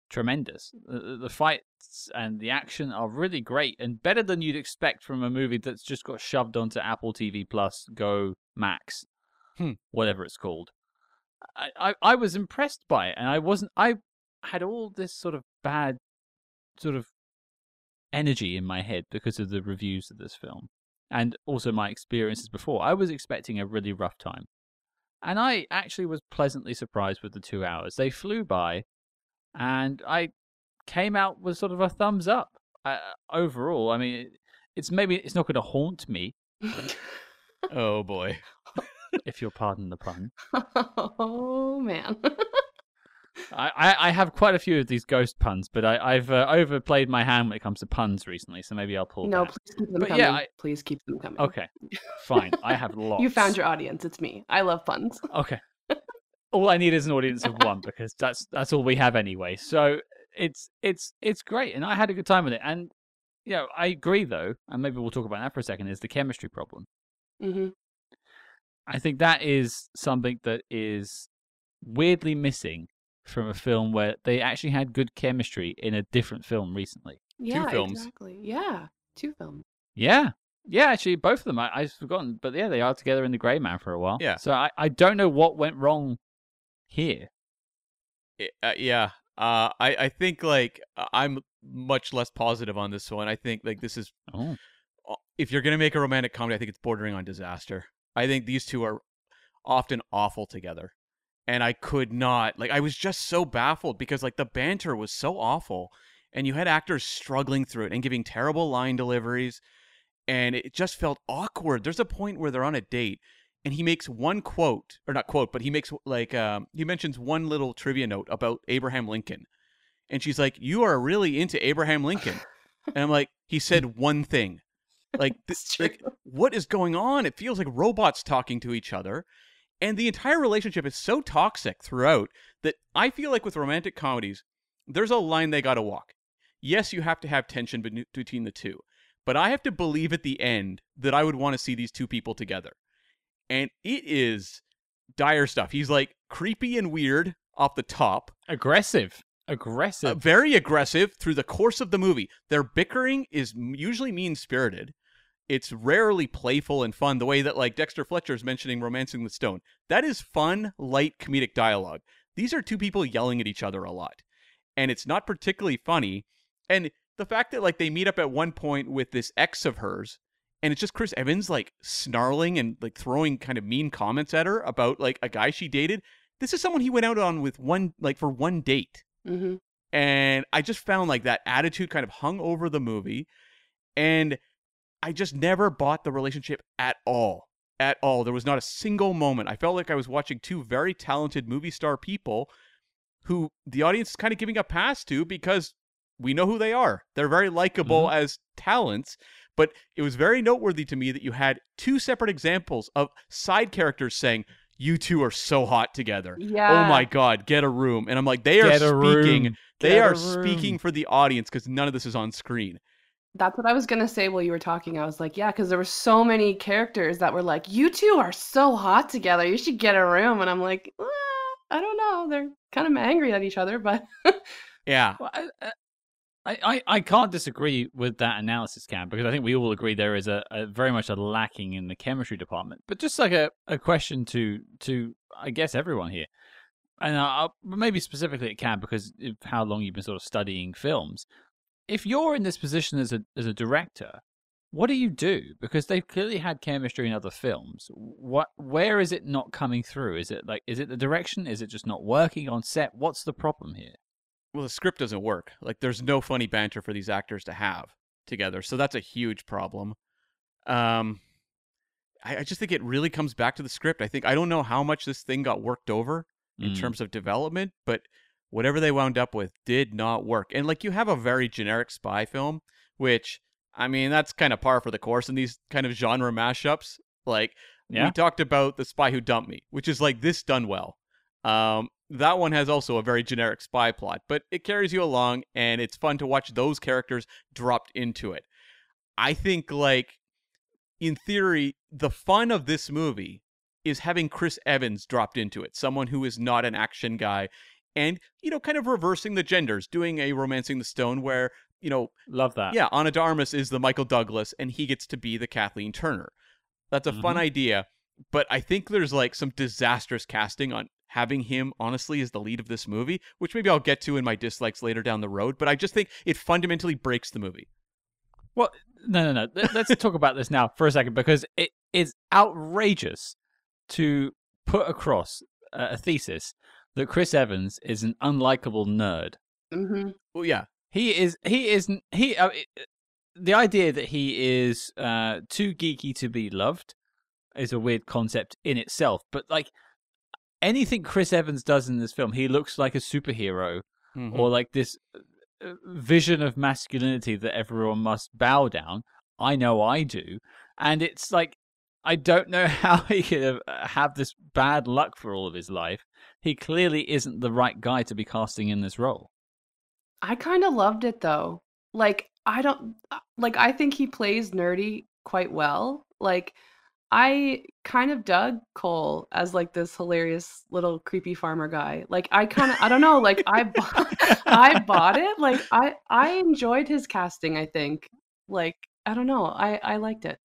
tremendous. The, the fights and the action are really great and better than you'd expect from a movie that's just got shoved onto Apple TV Plus, Go Max, Hmm. whatever it's called. I, I I was impressed by it, and I wasn't. I had all this sort of bad, sort of energy in my head because of the reviews of this film, and also my experiences before. I was expecting a really rough time, and I actually was pleasantly surprised with the two hours. They flew by, and I came out with sort of a thumbs up uh, overall. I mean, it's maybe it's not going to haunt me, Oh boy. if you'll pardon the pun. oh man. I, I, have quite a few of these ghost puns, but I, I've uh, overplayed my hand when it comes to puns recently, so maybe I'll pull no, back. please keep them But coming. yeah, I- Please keep them coming. Okay, fine. I have lots. You found your audience. It's me. I love puns. Okay. all I need is an audience of one because that's that's all we have anyway. So it's it's it's great, and I had a good time with it. And you know, I agree though, and maybe we'll talk about that for a second. Is the chemistry problem? hmm I think that is something that is weirdly missing from a film where they actually had good chemistry in a different film recently. Yeah, two films. exactly. Yeah, two films. Yeah. Yeah, actually, both of them. I, I've forgotten. But yeah, they are together in The Grey Man for a while. Yeah. So I, I don't know what went wrong here. Uh, yeah. Uh, I I think like I'm much less positive on this one. I think like this is Oh. if you're gonna make a romantic comedy, I think it's bordering on disaster. I think these two are often awful together, and I could not like. I was just so baffled because like the banter was so awful, and you had actors struggling through it and giving terrible line deliveries, and it just felt awkward. There's a point where they're on a date, and he makes one quote or not quote, but he makes like um, he mentions one little trivia note about Abraham Lincoln, and she's like, "You are really into Abraham Lincoln," and I'm like, "He said one thing." Like, this, like what is going on? It feels like robots talking to each other. And the entire relationship is so toxic throughout that I feel like with romantic comedies, there's a line they got to walk. Yes, you have to have tension between the two, but I have to believe at the end that I would want to see these two people together. And it is dire stuff. He's like creepy and weird off the top, Aggressive. uh, Aggressive. very aggressive through the course of the movie. Their bickering is usually mean spirited. It's rarely playful and fun, the way that like Dexter Fletcher's mentioning Romancing the Stone. That is fun, light comedic dialogue. These are two people yelling at each other a lot. and it's not particularly funny. And the fact that like they meet up at one point with this ex of hers, and it's just Chris Evans like snarling and like throwing kind of mean comments at her about like a guy she dated. This is someone he went out on with one like for one date. hmm And I just found like that attitude kind of hung over the movie. And I just never bought the relationship at all. At all. There was not a single moment. I felt like I was watching two very talented movie star people who the audience is kind of giving a pass to because we know who they are. They're very likable mm-hmm. as talents. But it was very noteworthy to me that you had two separate examples of side characters saying, You two are so hot together. Oh yeah. Oh my God, get a room. And I'm like, they are Get a speaking room. they Get are speaking for the audience because none of this is on screen. That's what I was gonna say while you were talking. I was like, yeah, because there were so many characters that were like, you two are so hot together. You should get a room. And I'm like, "Uh, I don't know. They're kind of angry at each other, but Yeah. Well, I, I, I, I can't disagree with that analysis, Cam, because I think we all agree there is a, a very much a lacking in the chemistry department. But just like a, a question to to I guess everyone here, and I'll, maybe specifically at Cam because of how long you've been sort of studying films. If you're in this position as a as a director, what do you do? Because they've clearly had chemistry in other films. What where is it not coming through? Is it like is it the direction? Is it just not working on set? What's the problem here? Well, the script doesn't work. Like, there's no funny banter for these actors to have together. So that's a huge problem. Um, I, I just think it really comes back to the script. I think I don't know how much this thing got worked over in Mm. terms of development, but whatever they wound up with did not work. And like you have a very generic spy film, which I mean that's kind of par for the course in these kind of genre mashups. Like Yeah. we talked about the spy who dumped me, which is like this done well. Um, that one has also a very generic spy plot, but it carries you along, and it's fun to watch those characters dropped into it. I think like in theory, the fun of this movie is having Chris Evans dropped into it, someone who is not an action guy, and you know, kind of reversing the genders, doing a romancing the stone where you know, Love that. yeah, Ana de Armas is the Michael Douglas, and he gets to be the Kathleen Turner. That's a fun Mhm. idea, but I think there's like some disastrous casting on having him honestly as the lead of this movie, which maybe I'll get to in my dislikes later down the road. But I just think it fundamentally breaks the movie. Well, no, no, no. Let- Let's talk about this now for a second because it is outrageous to put across a thesis that Chris Evans is an unlikable nerd. hmm Well, yeah, He is. He is. He. Uh, the idea that he is uh, too geeky to be loved is a weird concept in itself. But like anything Chris Evans does in this film, he looks like a superhero Mhm. or like this uh, vision of masculinity that everyone must bow down. I know I do, and it's like I don't know how he could have, uh, have this bad luck for all of his life. He clearly isn't the right guy to be casting in this role. I kind of loved it though. Like I don't uh, like I think he plays nerdy quite well. Like I kind of dug Cole as like this hilarious little creepy farmer guy. Like I kind of I don't know, like I bought, I bought it. Like I I enjoyed his casting, I think. Like I don't know. I I liked it.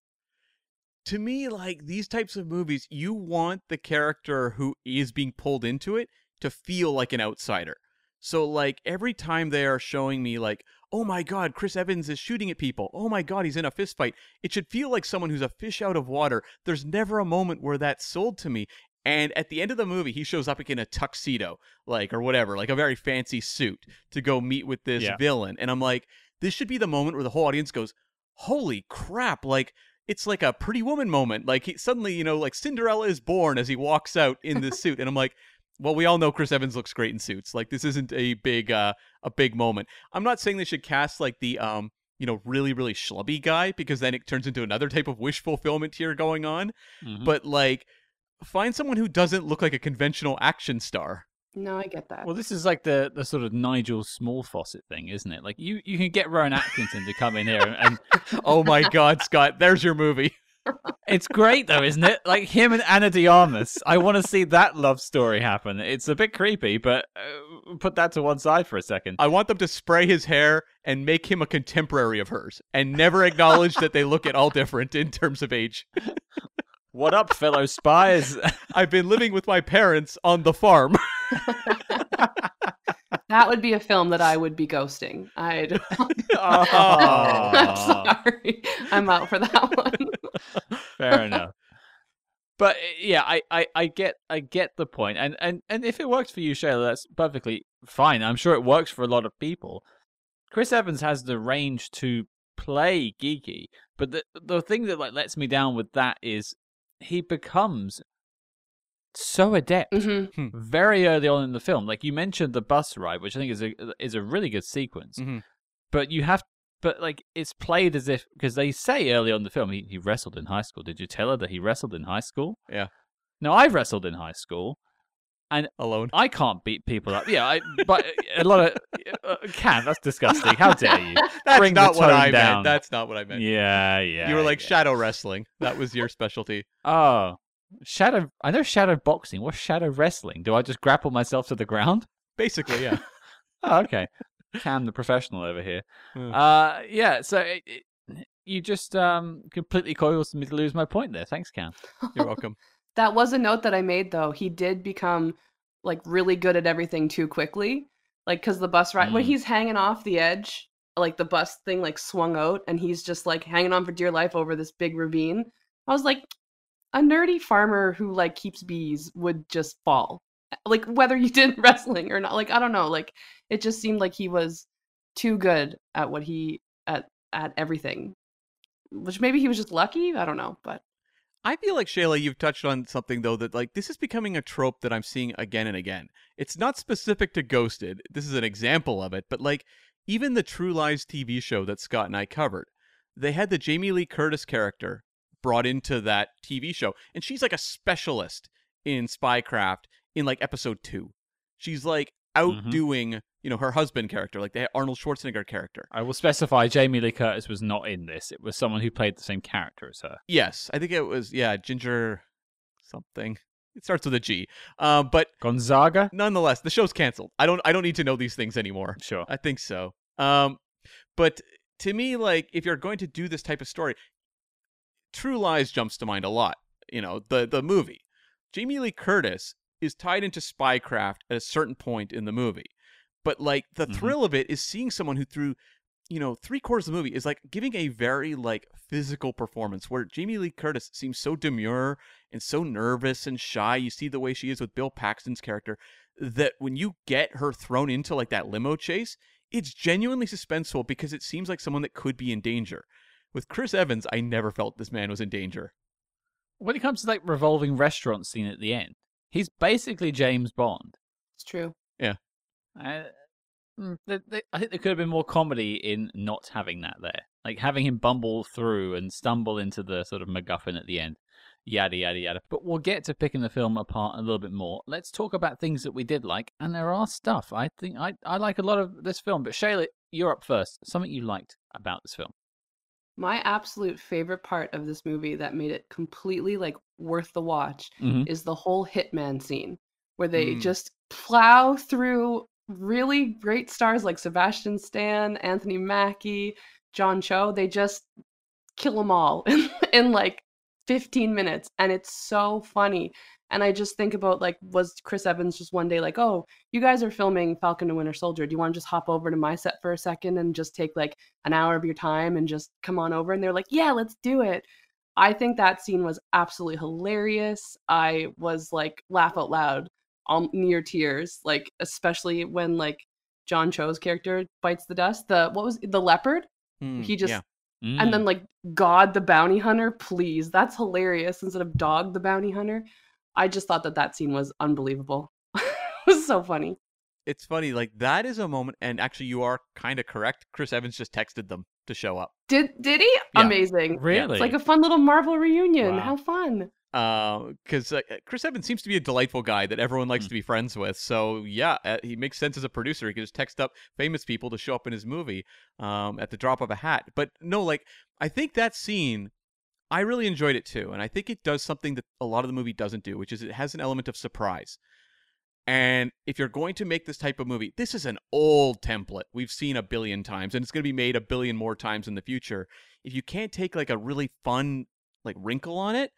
To me, like these types of movies, you want the character who is being pulled into it to feel like an outsider. So, like, every time they are showing me, like, oh my god, Chris Evans is shooting at people. Oh my god, he's in a fist fight. It should feel like someone who's a fish out of water. There's never a moment where that's sold to me. And at the end of the movie, he shows up like in a tuxedo, like, or whatever, like a very fancy suit to go meet with this Yeah. villain. And I'm like, this should be the moment where the whole audience goes, holy crap, like, it's like a pretty woman moment. Like he suddenly, you know, like Cinderella is born as he walks out in this suit, and I'm like, well, we all know Chris Evans looks great in suits. Like this isn't a big, uh, a big moment. I'm not saying they should cast like the, um, you know, really, really schlubby guy because then it turns into another type of wish fulfillment here going on. Mhm. But like, find someone who doesn't look like a conventional action star. No, I get that. Well, this is like the, the sort of Nigel Small Fawcett thing, isn't it? Like you, you can get Rowan Atkinson to come in here, and Oh my God, Scott, there's your movie. it's great though, isn't it? Like him and Ana de Armas. I want to see that love story happen. It's a bit creepy, but uh, put that to one side for a second. I want them to spray his hair and make him a contemporary of hers, and never acknowledge that they look at all different in terms of age. What up, fellow spies? I've been living with my parents on the farm. That would be a film that I would be ghosting. I'd. I'm Oh. sorry. I'm out for that one. Fair enough. But uh, yeah, I, I, I get I get the point, and, and and if it works for you, Shayla, that's perfectly fine. I'm sure it works for a lot of people. Chris Evans has the range to play geeky, but the the thing that like lets me down with that is he becomes so adept hmm very early on in the film. Like you mentioned the bus ride, which I think is a is a really good sequence. Mhm. But you have, but like it's played as if because they say early on in the film he, he wrestled in high school. Did you tell her that he wrestled in high school? Yeah. No, I've wrestled in high school. And alone. I can't beat people up. Yeah, I, but a lot of uh, can. That's disgusting. How dare you? That's Bring not what I down. meant. That's not what I meant. Yeah, yeah. you were like yeah. shadow wrestling. That was your specialty. oh, shadow. I know shadow boxing. What's shadow wrestling? Do I just grapple myself to the ground? Basically, yeah. Oh, okay. Cam, the professional over here. Hmm. Uh, yeah. So it, it, you just um completely caused me to lose my point there. Thanks, Cam. You're welcome. That was a note that I made though. He did become like really good at everything too quickly. Like cuz the bus ride when Mm. he's hanging off the edge, like the bus thing like swung out and he's just like hanging on for dear life over this big ravine. I was like a nerdy farmer who like keeps bees would just fall. Like whether you did wrestling or not. Like I don't know, like it just seemed like he was too good at what he at at everything. Which maybe he was just lucky, I don't know, but I feel like Shayla, you've touched on something though that like this is becoming a trope that I'm seeing again and again. It's not specific to Ghosted. This is an example of it, but like even the True Lies TV show that Scott and I covered, they had the Jamie Lee Curtis character brought into that TV show, and she's like a specialist in spycraft in like episode two. She's like outdoing, you know, her husband character, like the Arnold Schwarzenegger character. I will specify Jamie Lee Curtis was not in this. It was someone who played the same character as her. Yes, I think it was yeah, Ginger something. It starts with a G. Um, but Gonzaga? nonetheless, the show's canceled. I don't I don't need to know these things anymore. Sure. I think so. Um, but to me, like if you're going to do this type of story, True Lies jumps to mind a lot. You know, the the movie. Jamie Lee Curtis is tied into spycraft at a certain point in the movie. But like the Mhm. thrill of it is seeing someone who through you know, three quarters of the movie is like giving a very like physical performance where Jamie Lee Curtis seems so demure and so nervous and shy. You see the way she is with Bill Paxton's character that when you get her thrown into like that limo chase, it's genuinely suspenseful because it seems like someone that could be in danger. With Chris Evans, I never felt this man was in danger. When it comes to like revolving restaurant scene at the end, he's basically James Bond. it's true. Uh, mm, th- th- I think there could have been more comedy in not having that there, like having him bumble through and stumble into the sort of MacGuffin at the end, yada yada yada. But we'll get to picking the film apart a little bit more. Let's talk about things that we did like, and there are stuff I think I I like a lot of this film. But Shayla, you're up first. Something you liked about this film? My absolute favorite part of this movie that made it completely like worth the watch Mm-hmm. is the whole hitman scene where they Mm. just plow through really great stars like Sebastian Stan, Anthony Mackie, John Cho. They just kill them all in, in like 15 minutes and it's so funny. And I just think about like was Chris Evans just one day like, "Oh, you guys are filming Falcon and Winter Soldier. Do you want to just hop over to my set for a second and just take like an hour of your time and just come on over?" And they're like, "Yeah, let's do it." I think that scene was absolutely hilarious. I was like laugh out loud, all near tears, like especially when like John Cho's character bites the dust. The what was the leopard? Hmm, He just yeah. and then like God the bounty hunter, please. That's hilarious instead of dog the bounty hunter. I just thought that that scene was unbelievable. it was so funny. it's funny, like that is a moment, and actually, you are kind of correct. Chris Evans just texted them to show up. Did did he? Yeah. Amazing. really, It's like a fun little Marvel reunion. Wow. How fun. because uh, Chris Evans seems to be a delightful guy that everyone likes Mm. to be friends with. So yeah, uh, he makes sense as a producer. He can just text up famous people to show up in his movie um, at the drop of a hat. But no, like I think that scene, I really enjoyed it too, and I think it does something that a lot of the movie doesn't do, which is it has an element of surprise. And if you're going to make this type of movie, this is an old template we've seen a billion times, and it's going to be made a billion more times in the future. If you can't take like a really fun like wrinkle on it,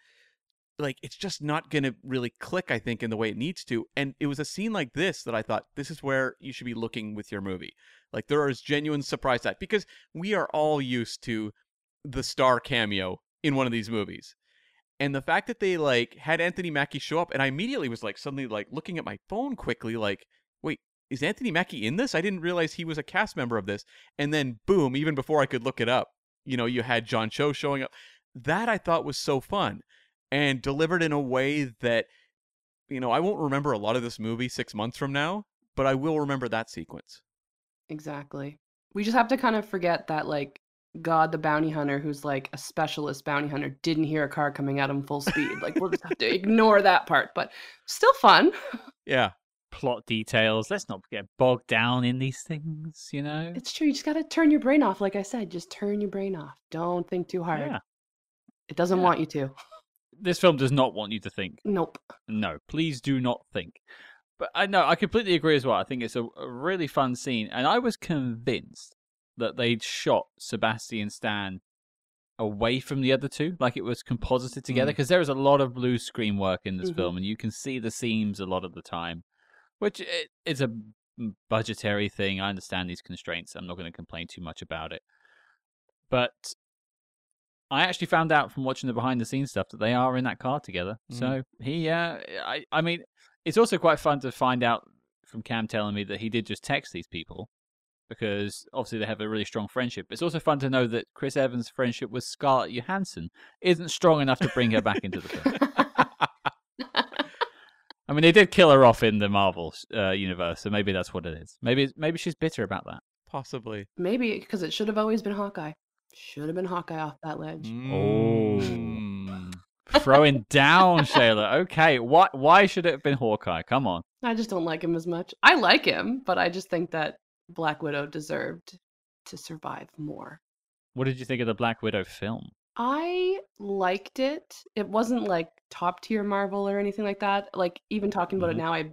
like it's just not going to really click i think in the way it needs to and it was a scene like this that i thought this is where you should be looking with your movie like there is genuine surprise that because we are all used to the star cameo in one of these movies and the fact that they like had anthony mackie show up and i immediately was like suddenly like looking at my phone quickly like wait is anthony mackie in this i didn't realize he was a cast member of this and then boom even before i could look it up you know you had john cho showing up that i thought was so fun and delivered in a way that you know I won't remember a lot of this movie six months from now, but I will remember that sequence. Exactly. We just have to kind of forget that like God the bounty hunter who's like a specialist bounty hunter didn't hear a car coming at him full speed. Like we'll just have to ignore that part, but still fun. Yeah. Plot details. Let's not get bogged down in these things, you know? It's true. You just got to turn your brain off. Like I said, just turn your brain off. Don't think too hard. Yeah. It doesn't Yeah. want you to. This film does not want you to think. Nope. No, please do not think. But I know I completely agree as well. I think it's a, a really fun scene, and I was convinced that they'd shot Sebastian Stan away from the other two, like it was composited together, Mm. because there is a lot of blue screen work in this Mhm. film, and you can see the seams a lot of the time, which is a budgetary thing. I understand these constraints. I'm not going to complain too much about it, but. I actually found out from watching the behind the scenes stuff that they are in that car together. Mhm. So he, uh, I, I mean, it's also quite fun to find out from Cam telling me that he did just text these people because obviously they have a really strong friendship. It's also fun to know that Chris Evans' friendship with Scarlett Johansson isn't strong enough to bring her back into the film. I mean, they did kill her off in the Marvel uh, universe, so maybe that's what it is. Maybe maybe she's bitter about that. Possibly. Maybe because it should have always been Hawkeye. Should have been Hawkeye off that ledge. Mm. Throwing down Shayla. Okay, why why should it have been Hawkeye? Come on. I just don't like him as much. I like him, but I just think that Black Widow deserved to survive more. What did you think of the Black Widow film? I liked it. It wasn't like top tier Marvel or anything like that. Like even talking about Mhm. it now, I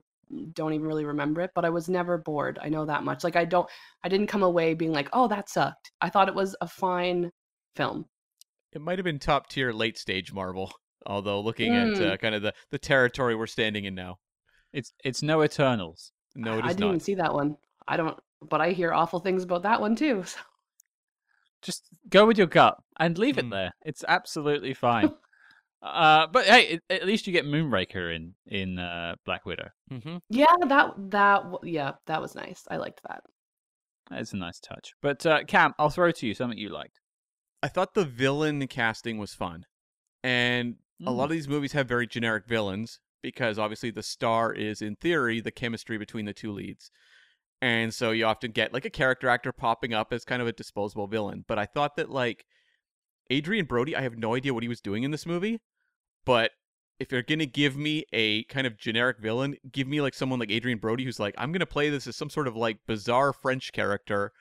don't even really remember it, but I was never bored. I know that much. Like I don't I didn't come away being like, "Oh, that sucked." I thought it was a fine film. It might have been top tier late stage Marvel, although looking at Mm. uh, kind of the, the territory we're standing in now. It's it's no Eternals. No, it I is didn't not. even see that one. I don't but I hear awful things about that one too. so- Just go with your gut and leave it Mm. there. It's absolutely fine. uh, but hey, at least you get Moonraker in in uh, Black Widow. Mm-hmm. Yeah, that that yeah, that was nice. I liked that. It's a nice touch. But uh, Cam, I'll throw to you something you liked. I thought the villain casting was fun. And a lot of these movies have very generic villains because obviously the star is, in theory, the chemistry between the two leads. And so you often get like a character actor popping up as kind of a disposable villain. But I thought that like Adrien Brody, I have no idea what he was doing in this movie, but if you're gonna give me a kind of generic villain, give me like someone like Adrien Brody who's like, I'm gonna play this as some sort of like bizarre French character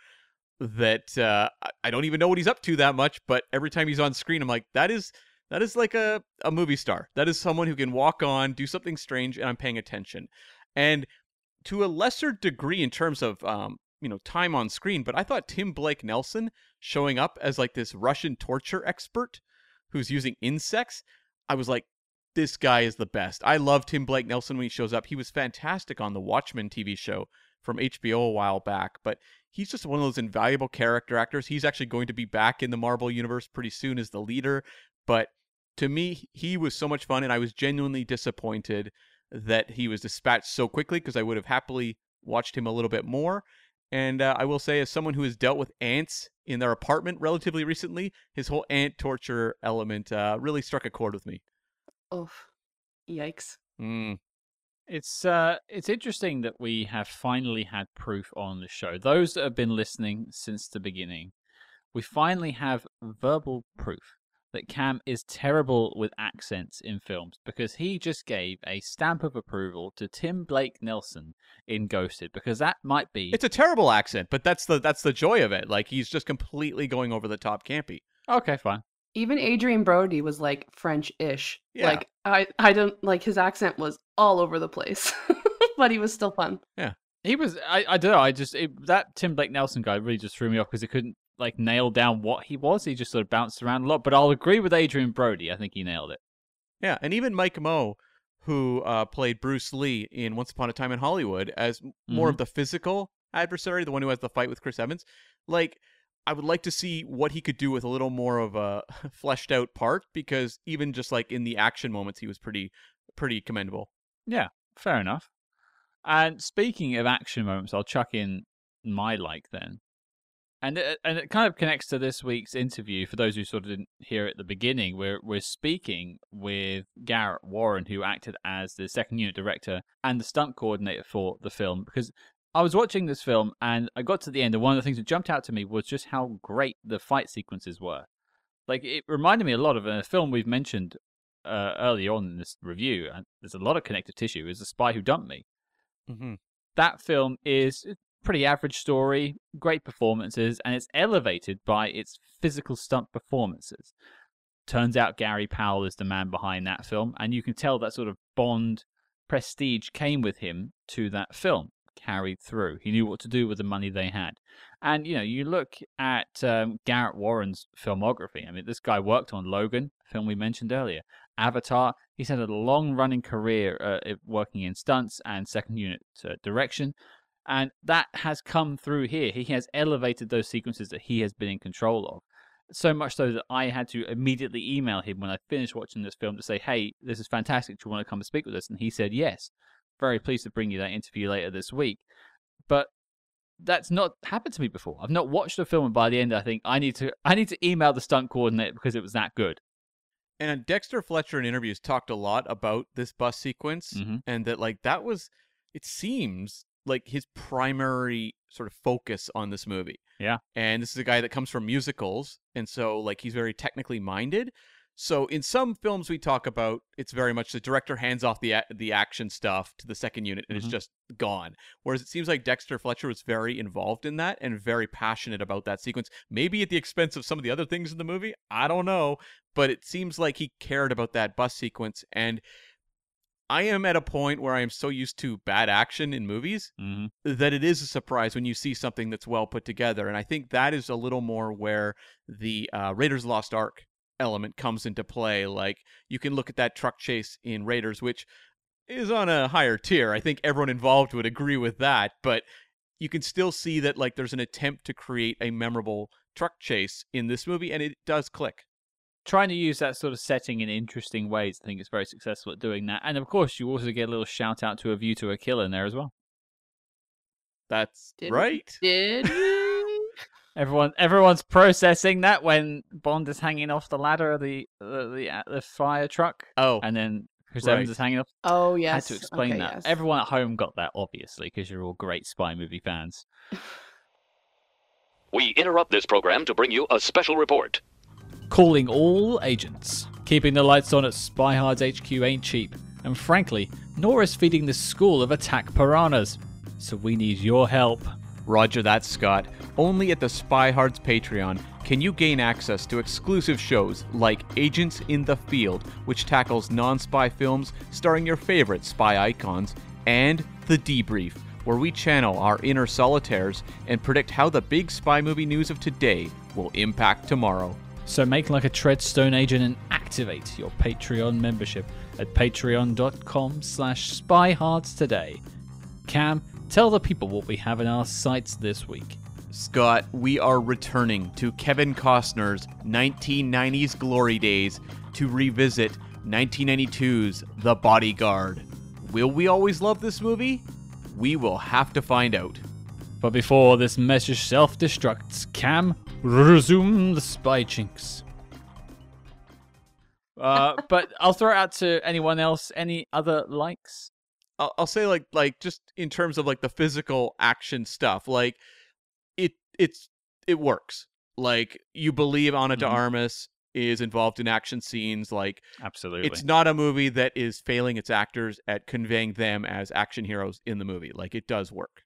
that uh, I- don't even know what he's up to that much, but every time he's on screen, I'm like, that is that is like a, a movie star. That is someone who can walk on, do something strange, and I'm paying attention. And to a lesser degree in terms of um, you know, time on screen, but I thought Tim Blake Nelson showing up as like this Russian torture expert who's using insects, I was like, this guy is the best. I love Tim Blake Nelson when he shows up. He was fantastic on the Watchmen TV show from HBO a while back, but he's just one of those invaluable character actors. He's actually going to be back in the Marvel universe pretty soon as the leader, but to me, he was so much fun, and I was genuinely disappointed that he was dispatched so quickly because I would have happily watched him a little bit more. And uh, I will say, as someone who has dealt with ants in their apartment relatively recently, his whole ant torture element uh, really struck a chord with me. Oof. Yikes. Mm. It's uh, it's interesting that we have finally had proof on the show. Those that have been listening since the beginning, we finally have verbal proof that Cam is terrible with accents in films because he just gave a stamp of approval to Tim Blake Nelson in Ghosted because that might be It's a terrible accent, but that's the that's the joy of it. Like he's just completely going over the top campy. okay, fine. Even Adrien Brody was like French-ish. Yeah. Like I I don't like his accent was all over the place. but he was still fun. Yeah. He was I I don't know I just it, that Tim Blake Nelson guy really just threw me off because he couldn't like nail down what he was. He just sort of bounced around a lot. But I'll agree with Adrien Brody. I think he nailed it. Yeah, and even Mike Moh, who uh, played Bruce Lee in Once Upon a Time in Hollywood as more of the physical adversary, the one who has the fight with Chris Evans, like I would like to see what he could do with a little more of a fleshed out part because even just like in the action moments, he was pretty pretty commendable. Yeah, fair enough. And speaking of action moments, I'll chuck in my like then. And it, and it kind of connects to this week's interview. For those who sort of didn't hear at the beginning, we're we're speaking with Garrett Warren, who acted as the second unit director and the stunt coordinator for the film. Because I was watching this film and I got to the end, and one of the things that jumped out to me was just how great the fight sequences were. Like it reminded me a lot of a film we've mentioned uh, early on in this review. And there's a lot of connective tissue. Is the Spy Who Dumped Me Mm-hmm. that film is pretty average story, great performances, and it's elevated by its physical stunt performances. Turns out Gary Powell is the man behind that film, and you can tell that sort of Bond prestige came with him to that film, carried through. He knew what to do with the money they had. And, you know, you look at um, Garrett Warren's filmography. I mean, this guy worked on Logan, film we mentioned earlier, Avatar. He's had a long running career uh, working in stunts and second unit uh, direction. And that has come through here. He has elevated those sequences that he has been in control of. So much so that I had to immediately email him when I finished watching this film to say, hey, this is fantastic. Do you want to come and speak with us? And he said, yes. Very pleased to bring you that interview later this week. But that's not happened to me before. I've not watched a film and by the end I think I need to I need to email the stunt coordinator because it was that good. And Dexter Fletcher in interviews talked a lot about this bus sequence Mhm. and that like that was it seems like his primary sort of focus on this movie. Yeah. And this is a guy that comes from musicals and so like he's very technically minded. So in some films we talk about it's very much the director hands off the a- the action stuff to the second unit and Mhm. it's just gone. Whereas it seems like Dexter Fletcher was very involved in that and very passionate about that sequence. Maybe at the expense of some of the other things in the movie, I don't know, but it seems like he cared about that bus sequence and I am at a point where I am so used to bad action in movies hmm that it is a surprise when you see something that's well put together. And I think that is a little more where the uh, Raiders Lost Ark element comes into play. Like you can look at that truck chase in Raiders, which is on a higher tier. I think everyone involved would agree with that, but you can still see that like there's an attempt to create a memorable truck chase in this movie, and it does click. Trying to use that sort of setting in interesting ways, I think it's very successful at doing that. And of course, you also get a little shout out to a view to a kill in there as well. That's Did right. Did? Everyone, everyone's processing that when Bond is hanging off the ladder of the the the, uh, the fire truck, Oh, and then Chris Evans is hanging off. Oh yes. had to explain okay, that. yes. Everyone at home got that, obviously, because you're all great spy movie fans. We interrupt this program to bring you a special report. Calling all agents. Keeping the lights on at Spyhard's HQ ain't cheap. And frankly, nor is feeding the school of attack piranhas. So we need your help. Roger that, Scott. Only at the Spyhard's Patreon can you gain access to exclusive shows like Agents in the Field, which tackles non spy films starring your favorite spy icons, and The Debrief, where we channel our inner solitaires and predict how the big spy movie news of today will impact tomorrow. So make like a Treadstone agent and activate your Patreon membership at patreon.com slash spyhards today. Cam, tell the people what we have in our sights this week. Scott, we are returning to Kevin Costner's 1990s glory days to revisit 1992's The Bodyguard. Will we always love this movie? We will have to find out. But before this message self destructs, Cam, resume the spy chinks. Uh, but I'll throw it out to anyone else. Any other likes? I'll, I'll say like like just in terms of like the physical action stuff, like it it's it works. Like you believe Ana de Mhm. Armas is involved in action scenes. Like Absolutely. it's not a movie that is failing its actors at conveying them as action heroes in the movie. Like it does work.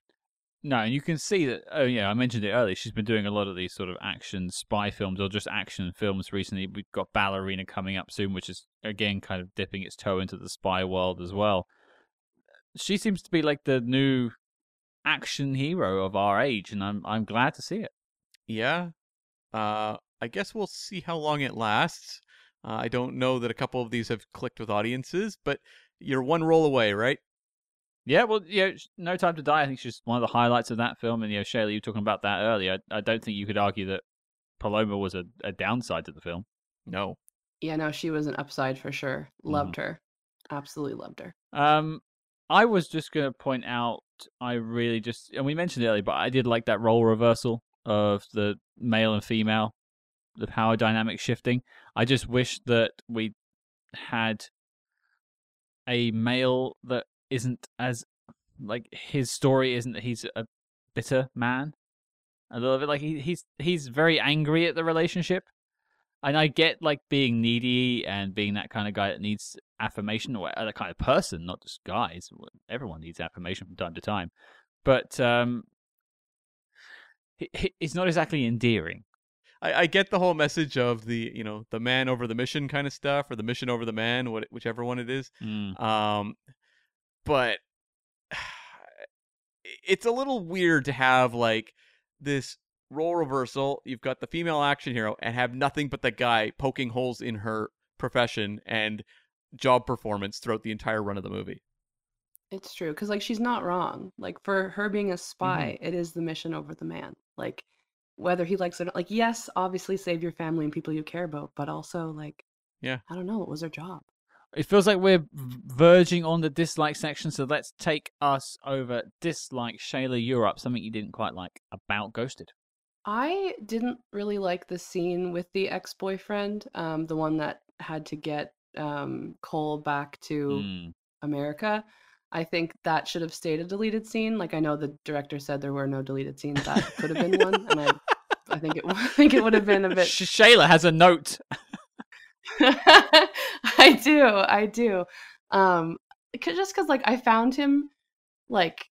No, and you can see that. Oh, yeah, I mentioned it earlier. She's been doing a lot of these sort of action spy films or just action films recently. We've got Ballerina coming up soon, which is again kind of dipping its toe into the spy world as well. She seems to be like the new action hero of our age, and I'm I'm glad to see it. Yeah. Uh I guess we'll see how long it lasts. Uh, I don't know that a couple of these have clicked with audiences, but you're one roll away, right? Yeah, well, yeah, No Time to Die. I think it's just one of the highlights of that film. And you know, Shayla, you were talking about that earlier. I, I don't think you could argue that Paloma was a, a downside to the film. No. Yeah, no, she was an upside for sure. Loved her. Absolutely loved her. Um, I was just going to point out, I really just, and we mentioned it earlier, but I did like that role reversal of the male and female, the power dynamic shifting. I just wish that we had a male that isn't as like his story isn't that he's a bitter man. A little bit like he, he's he's very angry at the relationship, and I get like being needy and being that kind of guy that needs affirmation or that kind of person, not just guys. Everyone needs affirmation from time to time, but um, he, he, he's not exactly endearing. I, I get the whole message of the you know the man over the mission kind of stuff, or the mission over the man, what whichever one it is. Mm. Um, but it's a little weird to have like this role reversal. You've got the female action hero and have nothing but the guy poking holes in her profession and job performance throughout the entire run of the movie. It's true because like she's not wrong. Like for her being a mm-hmm. spy, it is the mission over the man. Like whether he likes it or not. Like yes, obviously save your family and people you care about, but also like Yeah. I don't know, it was her job. It feels like we're verging on the dislike section, so let's take us over dislike. Shayla, up. Something you didn't quite like about Ghosted. I didn't really like the scene with the ex-boyfriend, um, the one that had to get um, Cole back to Mm. America. I think that should have stayed a deleted scene. Like I know the director said there were no deleted scenes. That could have been one, and I, I think it, I think it would have been a bit. Shayla has a note. I do, I do. Um, 'cause- just because like I found him like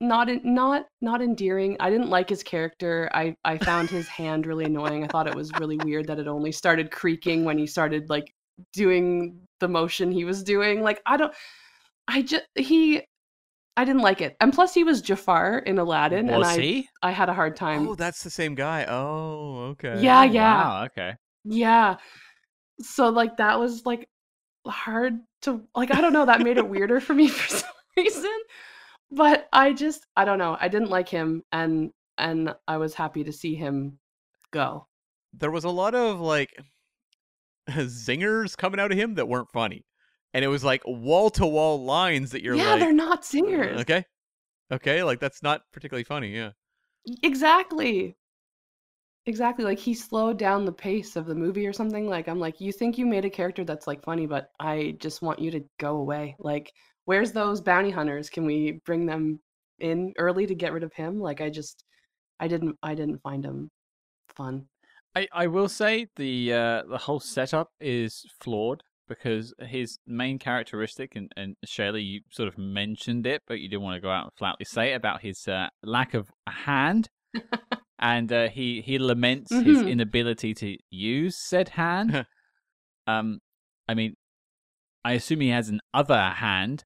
not in, not not endearing. I didn't like his character. I I found his hand really annoying. I thought it was really weird that it only started creaking when he started like doing the motion he was doing. Like I don't. I just he. I didn't like it, and plus he was Jafar in Aladdin, and I he? I had a hard time. Oh, that's the same guy. Oh, okay. Yeah, yeah. Wow, okay. Yeah. So like that was like hard to like I don't know, that made it weirder for me for some reason. But I just I don't know. I didn't like him and and I was happy to see him go. There was a lot of like zingers coming out of him that weren't funny. And it was like wall to wall lines that you're yeah, like they're not uh, zingers. Okay. Okay, like that's not particularly funny, yeah. Exactly. Exactly. Like he slowed down the pace of the movie or something. Like I'm like, you think you made a character that's like funny, but I just want you to go away. Like, where's those bounty hunters? Can we bring them in early to get rid of him? Like I just I didn't I didn't find him fun. I, I will say the uh, the whole setup is flawed because his main characteristic, and, and Shayla, you sort of mentioned it, but you didn't want to go out and flatly say it about his uh, lack of a hand. and uh, he, he laments his Mhm. inability to use said hand. um, I mean, I assume he has an other hand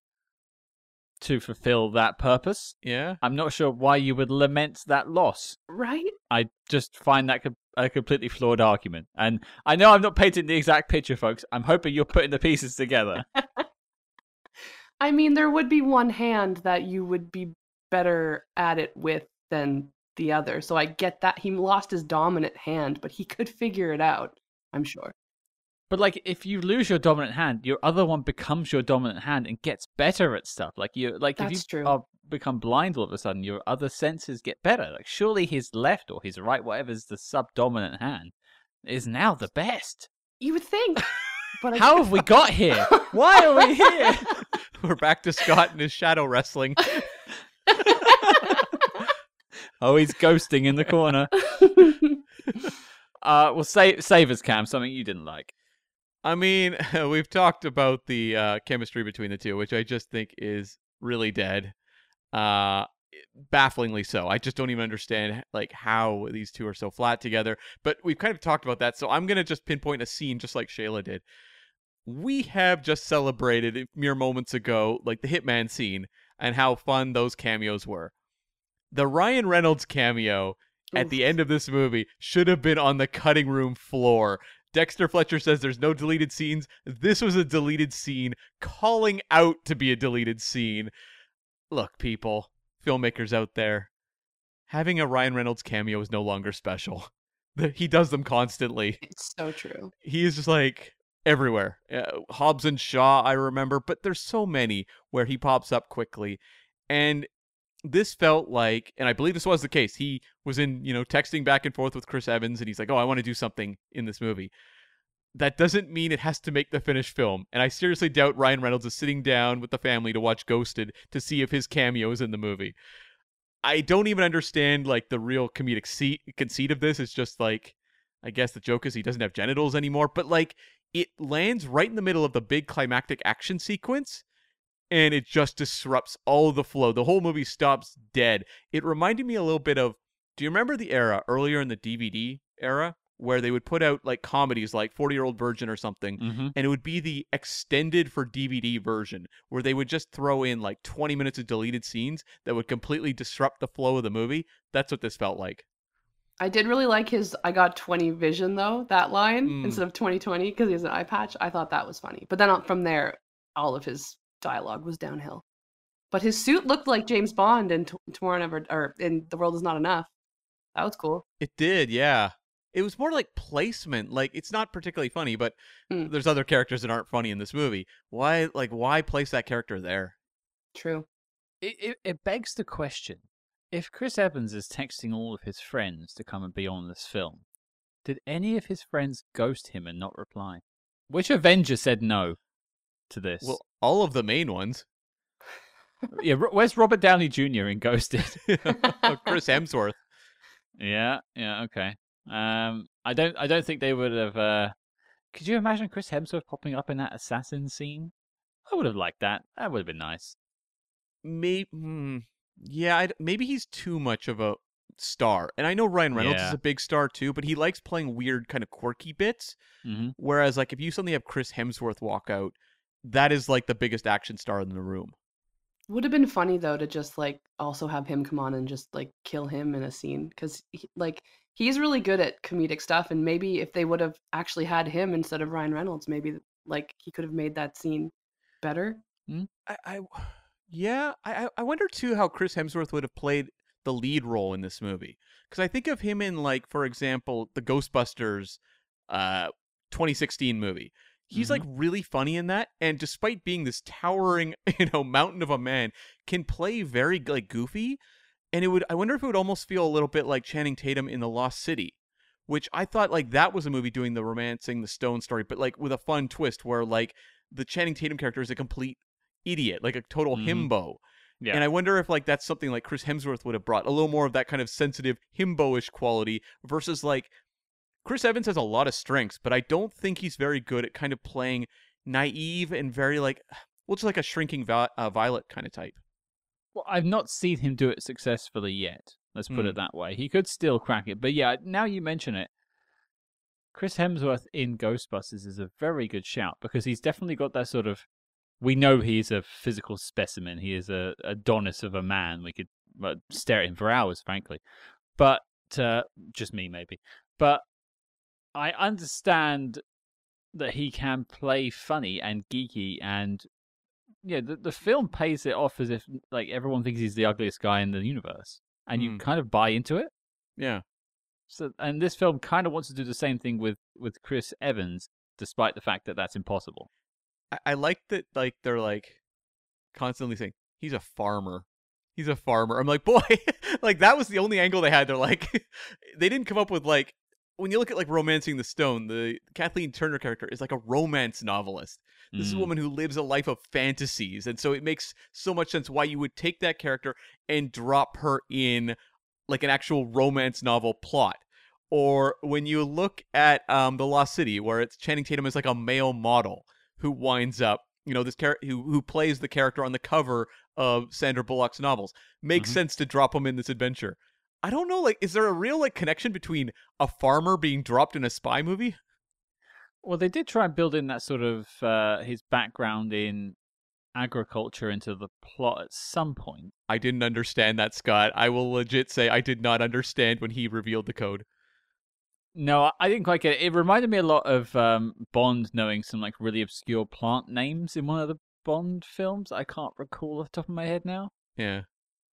to fulfill that purpose. Yeah. I'm not sure why you would lament that loss. Right? I just find that a completely flawed argument. And I know I'm not painting the exact picture, folks. I'm hoping you're putting the pieces together. I mean, there would be one hand that you would be better at it with than the other. So I get that he lost his dominant hand, but he could figure it out, I'm sure. but like, if you lose your dominant hand, your other one becomes your dominant hand and gets better at stuff. Like you, like if you true. are become blind all of a sudden, your other senses get better. Like surely his left or his right, whatever's the subdominant hand, is now the best. You would think. But I- How have we got here? Why are we here? We're back to Scott and his shadow wrestling. Oh, he's ghosting in the corner. Uh, well, save save us, Cam. Something you didn't like. I mean, we've talked about the uh, chemistry between the two, which I just think is really dead. Uh, bafflingly so. I just don't even understand like how these two are so flat together. But we've kind of talked about that, so I'm gonna just pinpoint a scene just like Shayla did. We have just celebrated mere moments ago, like the Hitman scene and how fun those cameos were. The Ryan Reynolds cameo at the end of this movie should have been on the cutting room floor Dexter Fletcher says there's no deleted scenes. This was a deleted scene, calling out to be a deleted scene. Look, people, filmmakers out there, having a Ryan Reynolds cameo is no longer special. He does them constantly. It's so true. He is just like everywhere. Uh, Hobbs and Shaw, I remember, but there's so many where he pops up quickly. And this felt like, and I believe this was the case, he was in, you know, texting back and forth with Chris Evans, and he's like, oh, I want to do something in this movie. That doesn't mean it has to make the finished film. And I seriously doubt Ryan Reynolds is sitting down with the family to watch Ghosted to see if his cameo is in the movie. I don't even understand like the real comedic seat, conceit of this. It's just like, I guess the joke is he doesn't have genitals anymore, but like it lands right in the middle of the big climactic action sequence and it just disrupts all the flow. The whole movie stops dead. It reminded me a little bit of do you remember the era earlier in the DVD era where they would put out like comedies like 40 Year Old Virgin or something Mm-hmm. and it would be the extended for DVD version where they would just throw in like 20 minutes of deleted scenes that would completely disrupt the flow of the movie. That's what this felt like. I did really like his I got 20 vision though, that line Mm. instead of 2020 because he has an eye patch. I thought that was funny. But then from there, all of his dialogue was downhill. But his suit looked like James Bond in T- Tomorrow Never or in The World Is Not Enough. That was cool. It did, yeah. It was more like placement. Like it's not particularly funny, but Mm. there's other characters that aren't funny in this movie. Why like why place that character there? True. It, it, it begs the question if Chris Evans is texting all of his friends to come and be on this film, did any of his friends ghost him and not reply? Which Avenger said no to this? Well, all of the main ones. yeah, where's Robert Downey Jr. in Ghosted? Chris Hemsworth. yeah, yeah, okay. Um, I don't, I don't think they would have. Uh, could you imagine Chris Hemsworth popping up in that assassin scene? I would have liked that. That would have been nice. Maybe, hmm, yeah, I'd, maybe he's too much of a star. And I know Ryan Reynolds is a big star too, but he likes playing weird, kind of quirky bits. hmm Whereas, like, if you suddenly have Chris Hemsworth walk out, that is like the biggest action star in the room. Would have been funny though to just like also have him come on and just like kill him in a scene because like he's really good at comedic stuff and maybe if they would have actually had him instead of Ryan Reynolds maybe like he could have made that scene better. I, I yeah, I, I- I wonder too how Chris Hemsworth would have played the lead role in this movie because I think of him in like, for example, the Ghostbusters, uh, 2016 movie. He's like really funny in that, and despite being this towering, you know, mountain of a man, can play very like goofy. And it would, I wonder if it would almost feel a little bit like Channing Tatum in The Lost City, which I thought like that was a movie doing the romancing the stone story, but like with a fun twist where like the Channing Tatum character is a complete idiot, like a total Mhm. himbo. Yeah. And I wonder if like that's something like Chris Hemsworth would have brought a little more of that kind of sensitive himbo-ish quality versus like Chris Evans has a lot of strengths, but I don't think he's very good at kind of playing naive and very like well, just like a shrinking vi- uh, violet kind of type. Well, I've not seen him do it successfully yet. Let's put Hmm. it that way. He could still crack it, but yeah, now you mention it, Chris Hemsworth in Ghostbusters is a very good shout because he's definitely got that sort of. We know he's a physical specimen. He is a Adonis of a man. We could stare at him for hours, frankly. But uh, just me, maybe. But I understand that he can play funny and geeky and yeah, the, the film pays it off as if like everyone thinks he's the ugliest guy in the universe, and you Hmm. kind of buy into it. Yeah. So, and this film kind of wants to do the same thing with with Chris Evans, despite the fact that that's impossible. I, I like that like they're like constantly saying he's a farmer. He's a farmer. I'm like, boy, like that was the only angle they had. They're like, they didn't come up with like when you look at like romancing the stone, the Kathleen Turner character is like a romance novelist. This is a Mm. woman who lives a life of fantasies, and so it makes so much sense why you would take that character and drop her in like an actual romance novel plot. Or when you look at um, the Lost City, where it's Channing Tatum is like a male model who winds up, you know, this character who who plays the character on the cover of Sandra Bullock's novels, makes Mhm. sense to drop him in this adventure. I don't know, like, is there a real like connection between a farmer being dropped in a spy movie? Well, they did try and build in that sort of uh, his background in agriculture into the plot at some point. I didn't understand that, Scott. I will legit say I did not understand when he revealed the code. No, I- didn't quite get it. It reminded me a lot of um, Bond knowing some like really obscure plant names in one of the Bond films. I can't recall off the top of my head now. Yeah.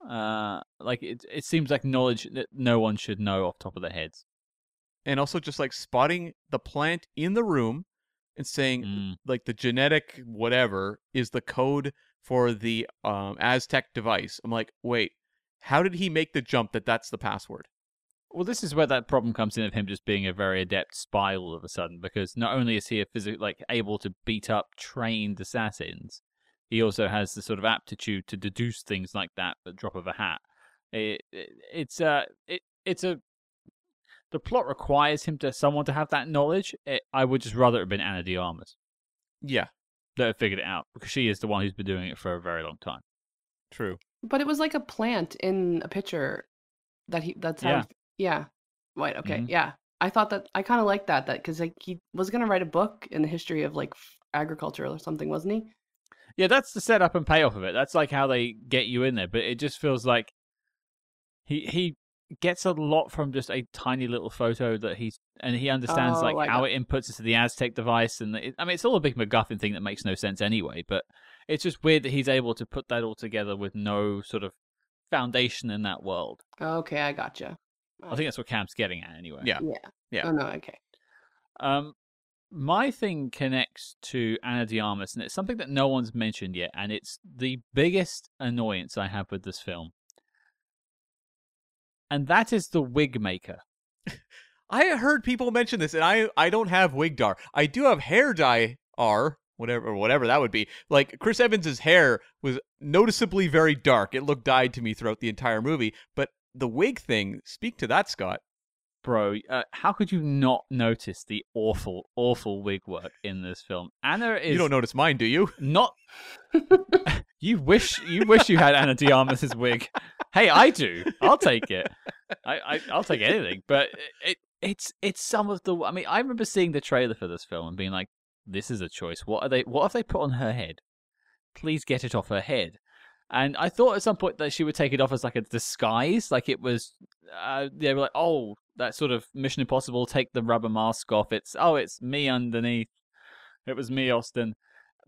Uh, like it, it seems like knowledge that no one should know off the top of their heads. And also just like spotting the plant in the room and saying Mm. like the genetic whatever is the code for the um, Aztec device. I'm like, wait, how did he make the jump that that's the password? Well, this is where that problem comes in of him just being a very adept spy all of a sudden, because not only is he a physic like able to beat up trained assassins, he also has the sort of aptitude to deduce things like that at the drop of a hat. It, it, it's a it, it's a the plot requires him to someone to have that knowledge. It, I would just rather it have been Ana de Armas Yeah, that had figured it out because she is the one who's been doing it for a very long time. true. But it was like a plant in a picture that he. That's how. Yeah. he- yeah. Right. Okay. Mhm. Yeah. I thought that I kind of liked that that because like he was gonna write a book in the history of like agriculture or something, wasn't he? Yeah, that's the setup and payoff of it. That's like how they get you in there. But it just feels like he he gets a lot from just a tiny little photo that he's and he understands Oh, like I how got- it inputs into the Aztec device. And it, I mean, it's all a big MacGuffin thing that makes no sense anyway. But it's just weird that he's able to put that all together with no sort of foundation in that world. Okay, I gotcha. I think that's what Cam's getting at anyway. Yeah. Yeah. Yeah. Oh no. Okay. Um, my thing connects to Ana de Armas, and it's something that no one's mentioned yet, and it's the biggest annoyance I have with this film. And that is the wig maker. I heard people mention this, and I I don't have wig dar. I do have hair dye R, whatever whatever that would be. Like Chris Evans's hair was noticeably very dark. It looked dyed to me throughout the entire movie. But the wig thing, speak to that, Scott. Bro, uh, how could you not notice the awful, awful wig work in this film? Ana is You don't notice mine, do you? not. you wish you wish you had Ana de Armas's wig. Hey, I do. I'll take it. I, I I'll take anything. But it it's it's some of the. I mean, I remember seeing the trailer for this film and being like, "This is a choice. What are they? What have they put on her head? Please get it off her head." And I thought at some point that she would take it off as like a disguise, like it was. Uh, they were like, "Oh, that sort of Mission Impossible. Take the rubber mask off. It's oh, it's me underneath. It was me, Austin."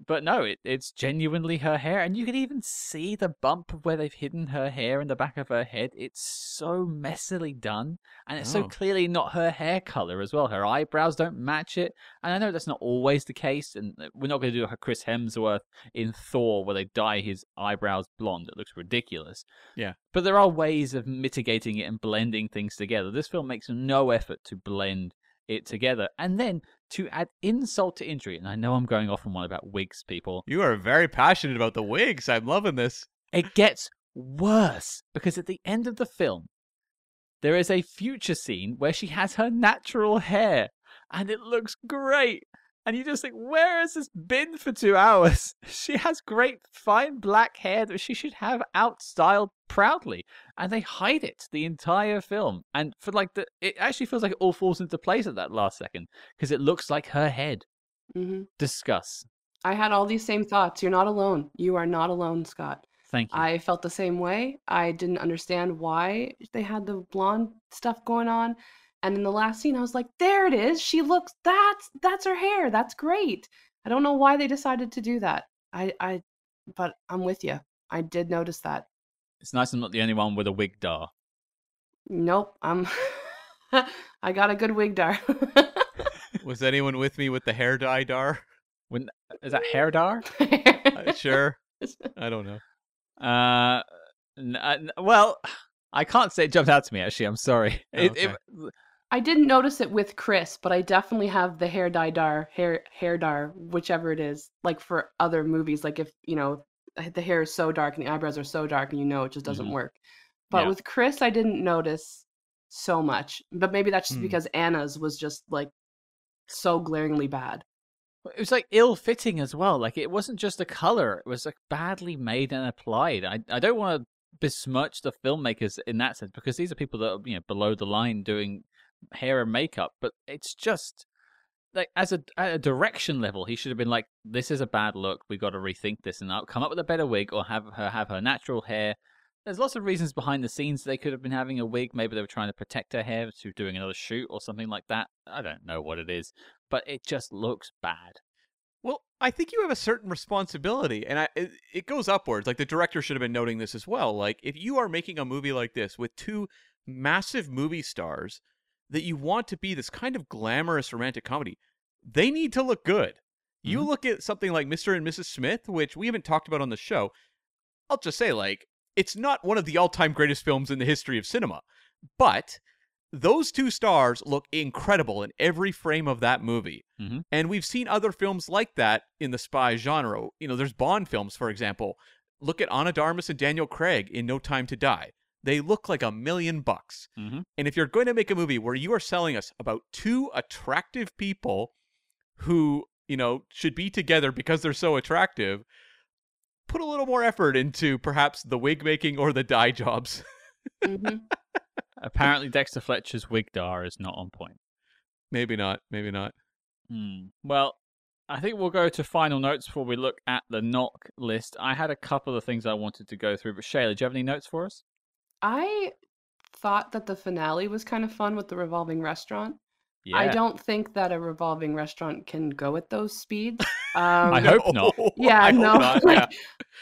But no, it, it's genuinely her hair, and you can even see the bump where they've hidden her hair in the back of her head. It's so messily done, and it's so Oh. clearly not her hair color as well. Her eyebrows don't match it, and I know that's not always the case. And uh, we're not going to do a Chris Hemsworth in Thor where they dye his eyebrows blonde. It looks ridiculous. Yeah. but there are ways of mitigating it and blending things together. This film makes no effort to blend it together, and then to add insult to injury, and I know I'm going off on one about wigs, people. You are very passionate about the wigs. I'm loving this. It gets worse because at the end of the film, there is a future scene where she has her natural hair and it looks great. And you just think, where has this been for two hours? She has great, fine black hair that she should have outstyled proudly. And they hide it the entire film. And for like the, it actually feels like it all falls into place at that last second because it looks like her head. hmm Discuss. I had all these same thoughts. You're not alone. You are not alone, Scott. Thank you. I felt the same way. I didn't understand why they had the blonde stuff going on. And in the last scene, I was like, there it is. She looks that's that's her hair. That's great. I don't know why they decided to do that. I I but I'm with you. I did notice that. It's nice I'm not the only one with a wig dar. Nope. I'm I got a good wig dar. Was anyone with me with the hair dye dar? Is that hair dar? Uh, sure. I don't know. Uh, n- uh, n- well, I can't say it jumped out to me. Actually, I'm sorry. Oh, It- okay. it- I didn't notice it with Chris, but I definitely have the hair dye dar, hair hair dar, whichever it is. Like for other movies, like if you know the hair is so dark and the eyebrows are so dark, and you know it just doesn't Mhm. work. But Yeah. with Chris, I didn't notice so much. But maybe that's just Hmm. because Ana's was just like so glaringly bad. it was like ill-fitting as well. Like it wasn't just the color; it was like badly made and applied. I I don't want to besmirch the filmmakers in that sense because these are people that are you know below the line doing hair and makeup, but it's just like as a a direction level, he should have been like, "This is a bad look. We got to rethink this and I'll come up with a better wig, or have her have her natural hair." there's lots of reasons behind the scenes they could have been having a wig. Maybe they were trying to protect her hair to doing another shoot or something like that. I don't know what it is, but it just looks bad. Well, I think you have a certain responsibility, and I, it, it goes upwards. Like the director should have been noting this as well. Like if you are making a movie like this with two massive movie stars that you want to be this kind of glamorous romantic comedy, they need to look good. You Mhm. look at something like Mr. and Mrs. Smith, which we haven't talked about on the show. I'll just say, like, it's not one of the all-time greatest films in the history of cinema, but those two stars look incredible in every frame of that movie. Mhm. And we've seen other films like that in the spy genre. You know, there's Bond films, for example. Look at Ana de Armas and Daniel Craig in No Time to Die. They look like a million bucks. Mhm. And if you're going to make a movie where you are selling us about two attractive people who, you know, should be together because they're so attractive, put a little more effort into perhaps the wig making or the dye jobs. Mhm. Apparently, Dexter Fletcher's wig dar is not on point. maybe not. Maybe not. Hmm. Well, I think we'll go to final notes before we look at the NOC list. I had a couple of things I wanted to go through, but Shayla, do you have any notes for us? I thought that the finale was kind of fun with the revolving restaurant. Yeah. I don't think that a revolving restaurant can go at those speeds. Um, I hope not. Yeah, I no, not, like- yeah.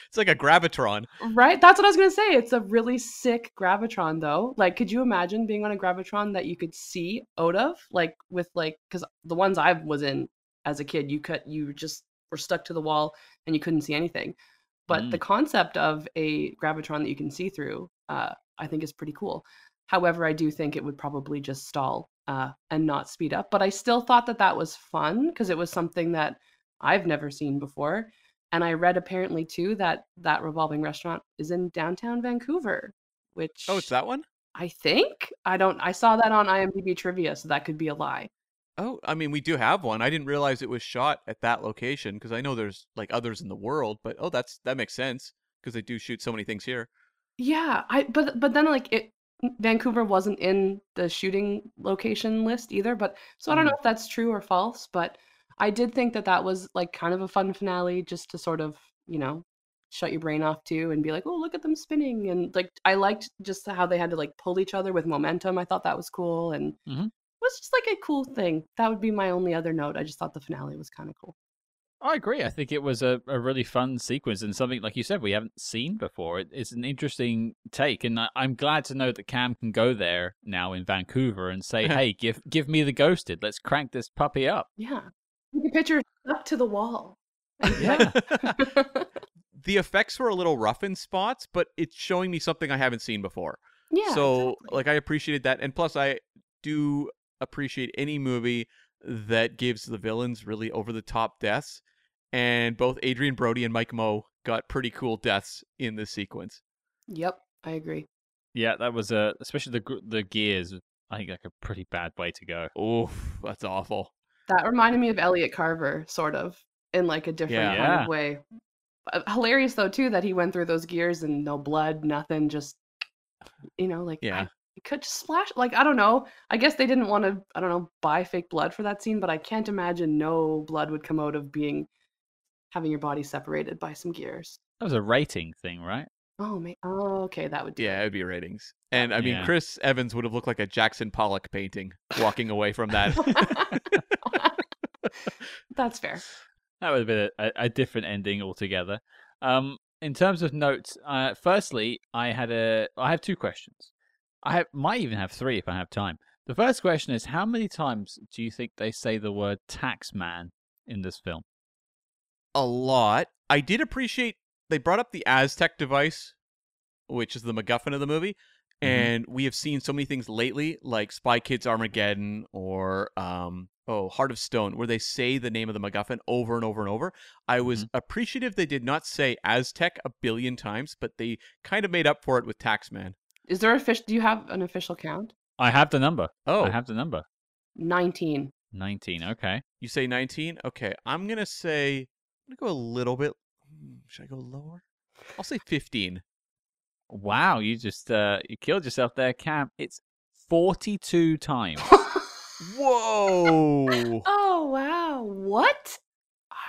It's like a gravitron. Right? That's what I was gonna say. It's a really sick gravitron, though. Like, could you imagine being on a gravitron that you could see out of, like with like, because the ones I was in as a kid, you could you just were stuck to the wall and you couldn't see anything. But the concept of a gravitron that you can see through, uh, I think is pretty cool. However, I do think it would probably just stall uh, and not speed up. But I still thought that that was fun because it was something that I've never seen before. And I read apparently too that that revolving restaurant is in downtown Vancouver, which Oh, it's that one? I think I don't. I saw that on IMDb trivia, so that could be a lie. Oh, I mean, we do have one. I didn't realize it was shot at that location because I know there's like others in the world, but oh, that's that makes sense because they do shoot so many things here. Yeah, I but but then like it Vancouver wasn't in the shooting location list either, but so I don't know if that's true or false, but I did think that that was like kind of a fun finale just to sort of, you know, shut your brain off too and be like, "Oh, look at them spinning." And like I liked just how they had to like pull each other with momentum. I thought that was cool and Mhm. it was just like a cool thing. That would be my only other note. I just thought the finale was kind of cool. I agree. I think it was a, a really fun sequence and something, like you said, we haven't seen before. It, it's an interesting take, and I, I'm glad to know that Cam can go there now in Vancouver and say, "Hey, give give me the ghosted. Let's crank this puppy up." Yeah. You can picture up to the wall. Yeah. the effects were a little rough in spots, but it's showing me something I haven't seen before. yeah. so, exactly. like, I appreciated that, and plus, I do appreciate any movie that gives the villains really over the top deaths. And both Adrien Brody and Mike Moh got pretty cool deaths in this sequence. Yep, I agree. Yeah, that was a especially the the gears. I think like a pretty bad way to go. Oof, that's awful. That reminded me of Elliot Carver, sort of, in like a different Yeah. kind Yeah. of way. Uh, Hilarious though too that he went through those gears and no blood, nothing, just you know, like Yeah. I, could just splash. Like I don't know. I guess they didn't want to. I don't know, buy fake blood for that scene, but I can't imagine no blood would come out of being having your body separated by some gears. That was a rating thing, right? Oh man. Oh, okay, that would do Yeah, it would be ratings. And I mean, Yeah. Chris Evans would have looked like a Jackson Pollock painting walking away from that. That's fair. That would have been a, a, a different ending altogether. Um, in terms of notes, uh, firstly, I had a I have two questions. I have, might even have three if I have time. The first question is, how many times do you think they say the word tax man in this film? A lot. I did appreciate they brought up the Aztec device, which is the MacGuffin of the movie. Mhm. And we have seen so many things lately, like Spy Kids Armageddon or um, oh Heart of Stone, where they say the name of the MacGuffin over and over and over. I was appreciative they did not say Aztec a billion times, but they kind of made up for it with Taxman. Is there a fish? Do you have an official count? I have the number. Oh, I have the number. 19. 19. Okay. you say 19? Okay, I'm gonna say I'm gonna go a little bit. hmm, Should I go lower? I'll say 15. Wow, you just uh, you killed yourself there, Cam. It's 42 times. Whoa! oh, wow. What?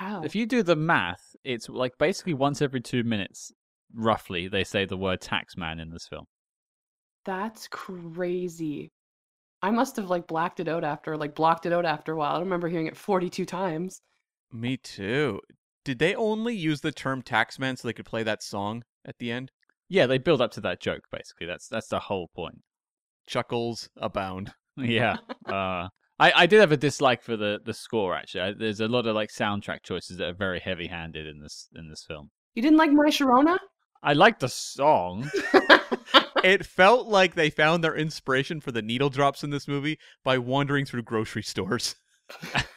Wow. if you do the math, it's like basically once every two minutes roughly they say the word taxman in this film. That's crazy. I must have like blacked it out after, like blocked it out after a while. I remember hearing it 42 times. Me too. Did they only use the term taxman so they could play that song at the end? Yeah, they build up to that joke basically. That's that's the whole point. Chuckles abound. Yeah. uh, I, I did have a dislike for the, the score actually. I, there's a lot of like soundtrack choices that are very heavy handed in this in this film. You didn't like My Sharona? I like the song. It felt like they found their inspiration for the needle drops in this movie by wandering through grocery stores.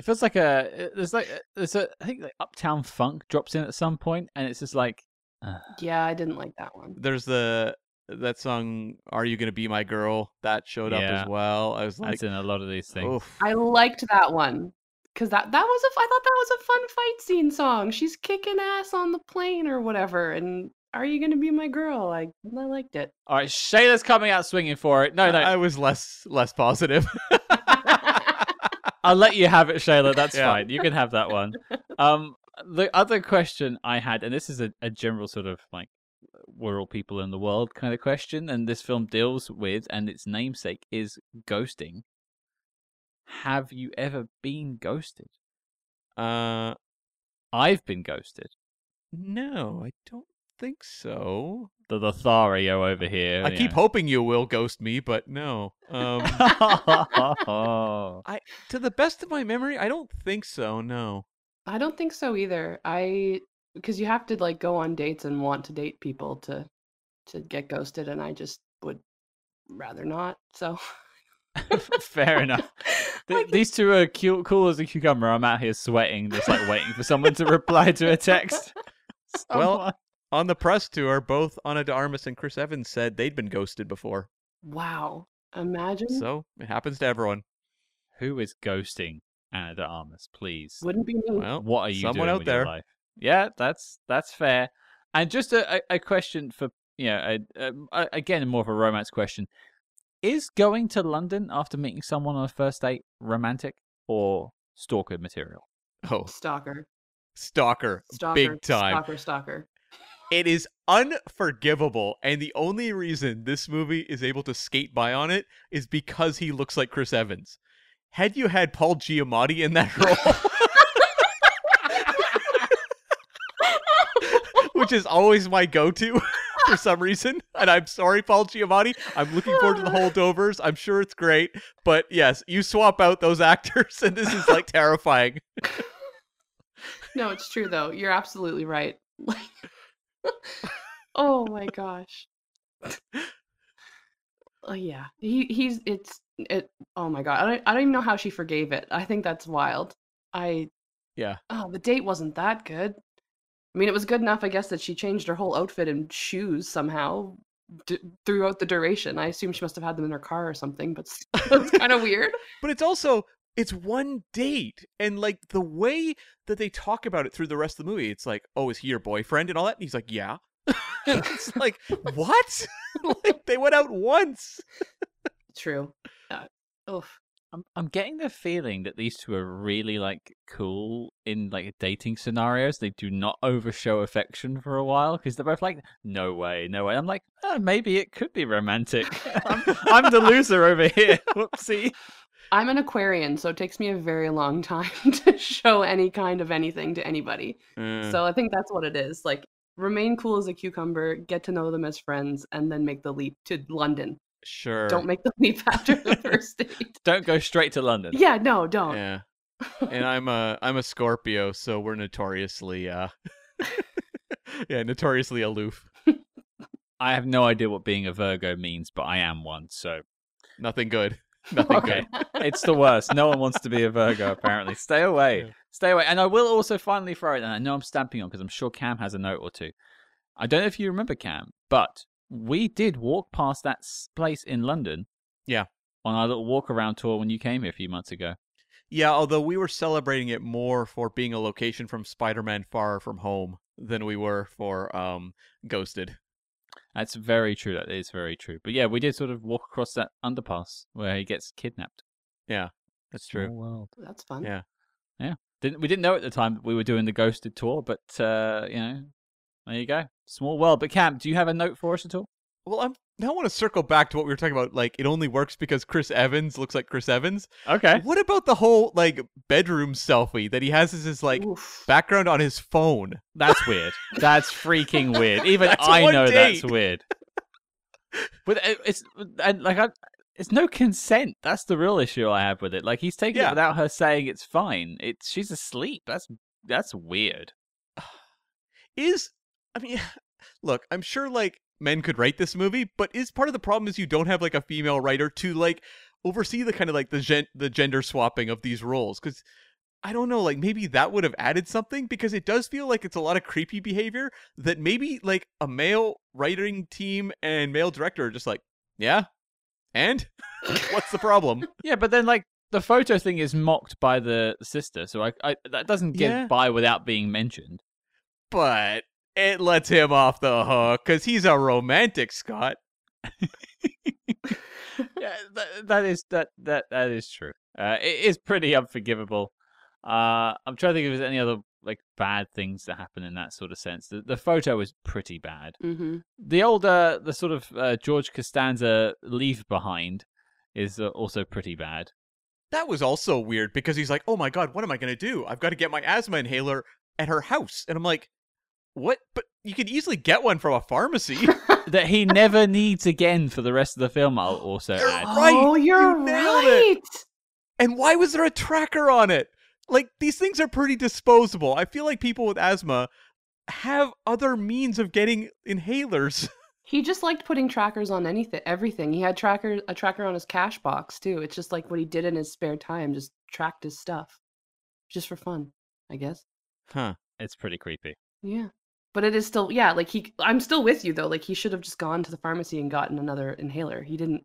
It feels like a uh, there's like there's a I think like Uptown Funk drops in at some point, and it's just like uh, yeah, I didn't like that one. There's the that song "Are You Gonna Be My Girl" that showed up as well. I was like, that's in a lot of these things. oof. I liked that one because that that was a I thought that was a fun fight scene song. She's kicking ass on the plane or whatever, and are you gonna be my girl? I I liked it. All right, Shayla's coming out swinging for it. No, no, I was less less positive. I'll let you have it, Shayla. That's Yeah. fine. You can have that one. Um, the other question I had, and this is a, a general sort of like we're all people in the world kind of question, and this film deals with, and its namesake is ghosting. Have you ever been ghosted? uh, I've been ghosted. no, I don't think so. The Lothario over here. I keep hoping you will ghost me, but no. Um, hoping. to the best of my memory, I don't think so. No. I don't think so either. I because you have to like go on dates and want to date people to to get ghosted, and I just would rather not. So Fair enough. Th- Like, these two are cute, cool as a cucumber. I'm out here sweating, just like waiting for someone to reply to a text. Well, Someone- On the press tour, both Ana de Armas and Chris Evans said they'd been ghosted before. wow, imagine So it happens to everyone. who is ghosting Ana de Armas? Please, wouldn't be me. Well, what are you someone doing out with there. your life? Yeah, that's that's fair. And just a, a, a question for you know, a, a, a- again, more of a romance question: Is going to London after meeting someone on a first date romantic or stalker material? Oh, Stalker, stalker, stalker, big time. stalker, stalker. It is unforgivable, and the only reason this movie is able to skate by on it is because he looks like Chris Evans. Had you had Paul Giamatti in that role, which is always my go-to for some reason, and I'm sorry, Paul Giamatti. I'm looking forward to the holdovers. I'm sure it's great, but yes, you swap out those actors, and this is like terrifying. No, it's true though. You're absolutely right. Like, oh my gosh. Oh yeah, he he's it's it. Oh my god, I don't I don't even know how she forgave it. I think that's wild. I Yeah. Oh, the date wasn't that good. I mean, it was good enough, I guess, that she changed her whole outfit and shoes somehow d- throughout the duration. I assume she must have had them in her car or something, but it's kind of weird. But it's also it's one date, and like the way that they talk about it through the rest of the movie, it's like, oh, is he your boyfriend and all that? And he's like, yeah. and it's like, what? like they went out once. True. Uh, oof. I'm I'm getting the feeling that these two are really like cool in like dating scenarios. They do not overshow affection for a while because they're both like, no way, no way. I'm like, oh, maybe it could be romantic. I'm, I'm the loser over here. Whoopsie. I'm an Aquarian, so it takes me a very long time to show any kind of anything to anybody. Uh, So I think that's what it is. Like, remain cool as a cucumber, get to know them as friends, and then make the leap to London. sure. Don't make the leap after the first date. Don't go straight to London. Yeah, no, don't. Yeah. and I'm a I'm a Scorpio, so we're notoriously uh yeah, notoriously aloof. I have no idea what being a Virgo means, but I am one, so Nothing good. Nothing Okay. good. it's the worst. No one wants to be a Virgo, apparently. Stay away. Yeah. Stay away. And I will also finally throw it, and I know I'm stamping on because I'm sure Cam has a note or two. I don't know if you remember Cam, but we did walk past that place in London. Yeah. On our little walk around tour when you came here a few months ago. Yeah, although we were celebrating it more for being a location from Spider-Man Far From Home than we were for um Ghosted. That's very true. That is very true. But yeah, we did sort of walk across that underpass where he gets kidnapped. Yeah, that's true. Small world. That's fun. Yeah, yeah. Didn't we didn't know at the time that we were doing the ghosted tour, but uh, you know, There you go. Small world. But Cam, do you have a note for us at all? Well, I'm now I want to circle back to what we were talking about. Like, it only works because Chris Evans looks like Chris Evans. Okay. What about the whole like bedroom selfie that he has as his like Oof. background on his phone? That's weird. That's freaking weird. Even That's I one know that's weird. But uh, it's and like I, it's no consent. That's the real issue I have with it. Like he's taking Yeah. it without her saying it's fine. It's she's asleep. That's that's weird. Is I mean, look, I'm sure like men could write this movie, but is part of the problem is you don't have like a female writer to like oversee the kind of like the gen- the gender swapping of these roles because. I don't know, like maybe that would have added something because it does feel like it's a lot of creepy behavior that maybe like a male writing team and male director are just like, yeah, and what's the problem? Yeah, but then like the photo thing is mocked by the sister, so I, I that doesn't get Yeah. by without being mentioned. but it lets him off the hook because he's a romantic, Scott. yeah, that, that is that that that is true. Uh, it is pretty unforgivable. Uh, I'm trying to think if there's any other like bad things that happen in that sort of sense. The the photo is pretty bad. hmm The older the sort of uh, George Costanza leave behind is uh, also pretty bad. That was also weird because he's like, oh my god, what am I going to do? I've got to get my asthma inhaler at her house. And I'm like, what? But you could easily get one from a pharmacy. that he never needs again for the rest of the film. I'll also You're add. Right, Oh, you you're it. right. and why was there a tracker on it? Like, these things are pretty disposable. I feel like people with asthma have other means of getting inhalers. He just liked putting trackers on anything, everything. He had tracker a tracker on his cash box too. It's just like what he did in his spare time, just tracked his stuff, just for fun, I guess. Huh. It's pretty creepy. Yeah, but it is still yeah. Like he, I'm still with you though. Like he should have just gone to the pharmacy and gotten another inhaler. He didn't.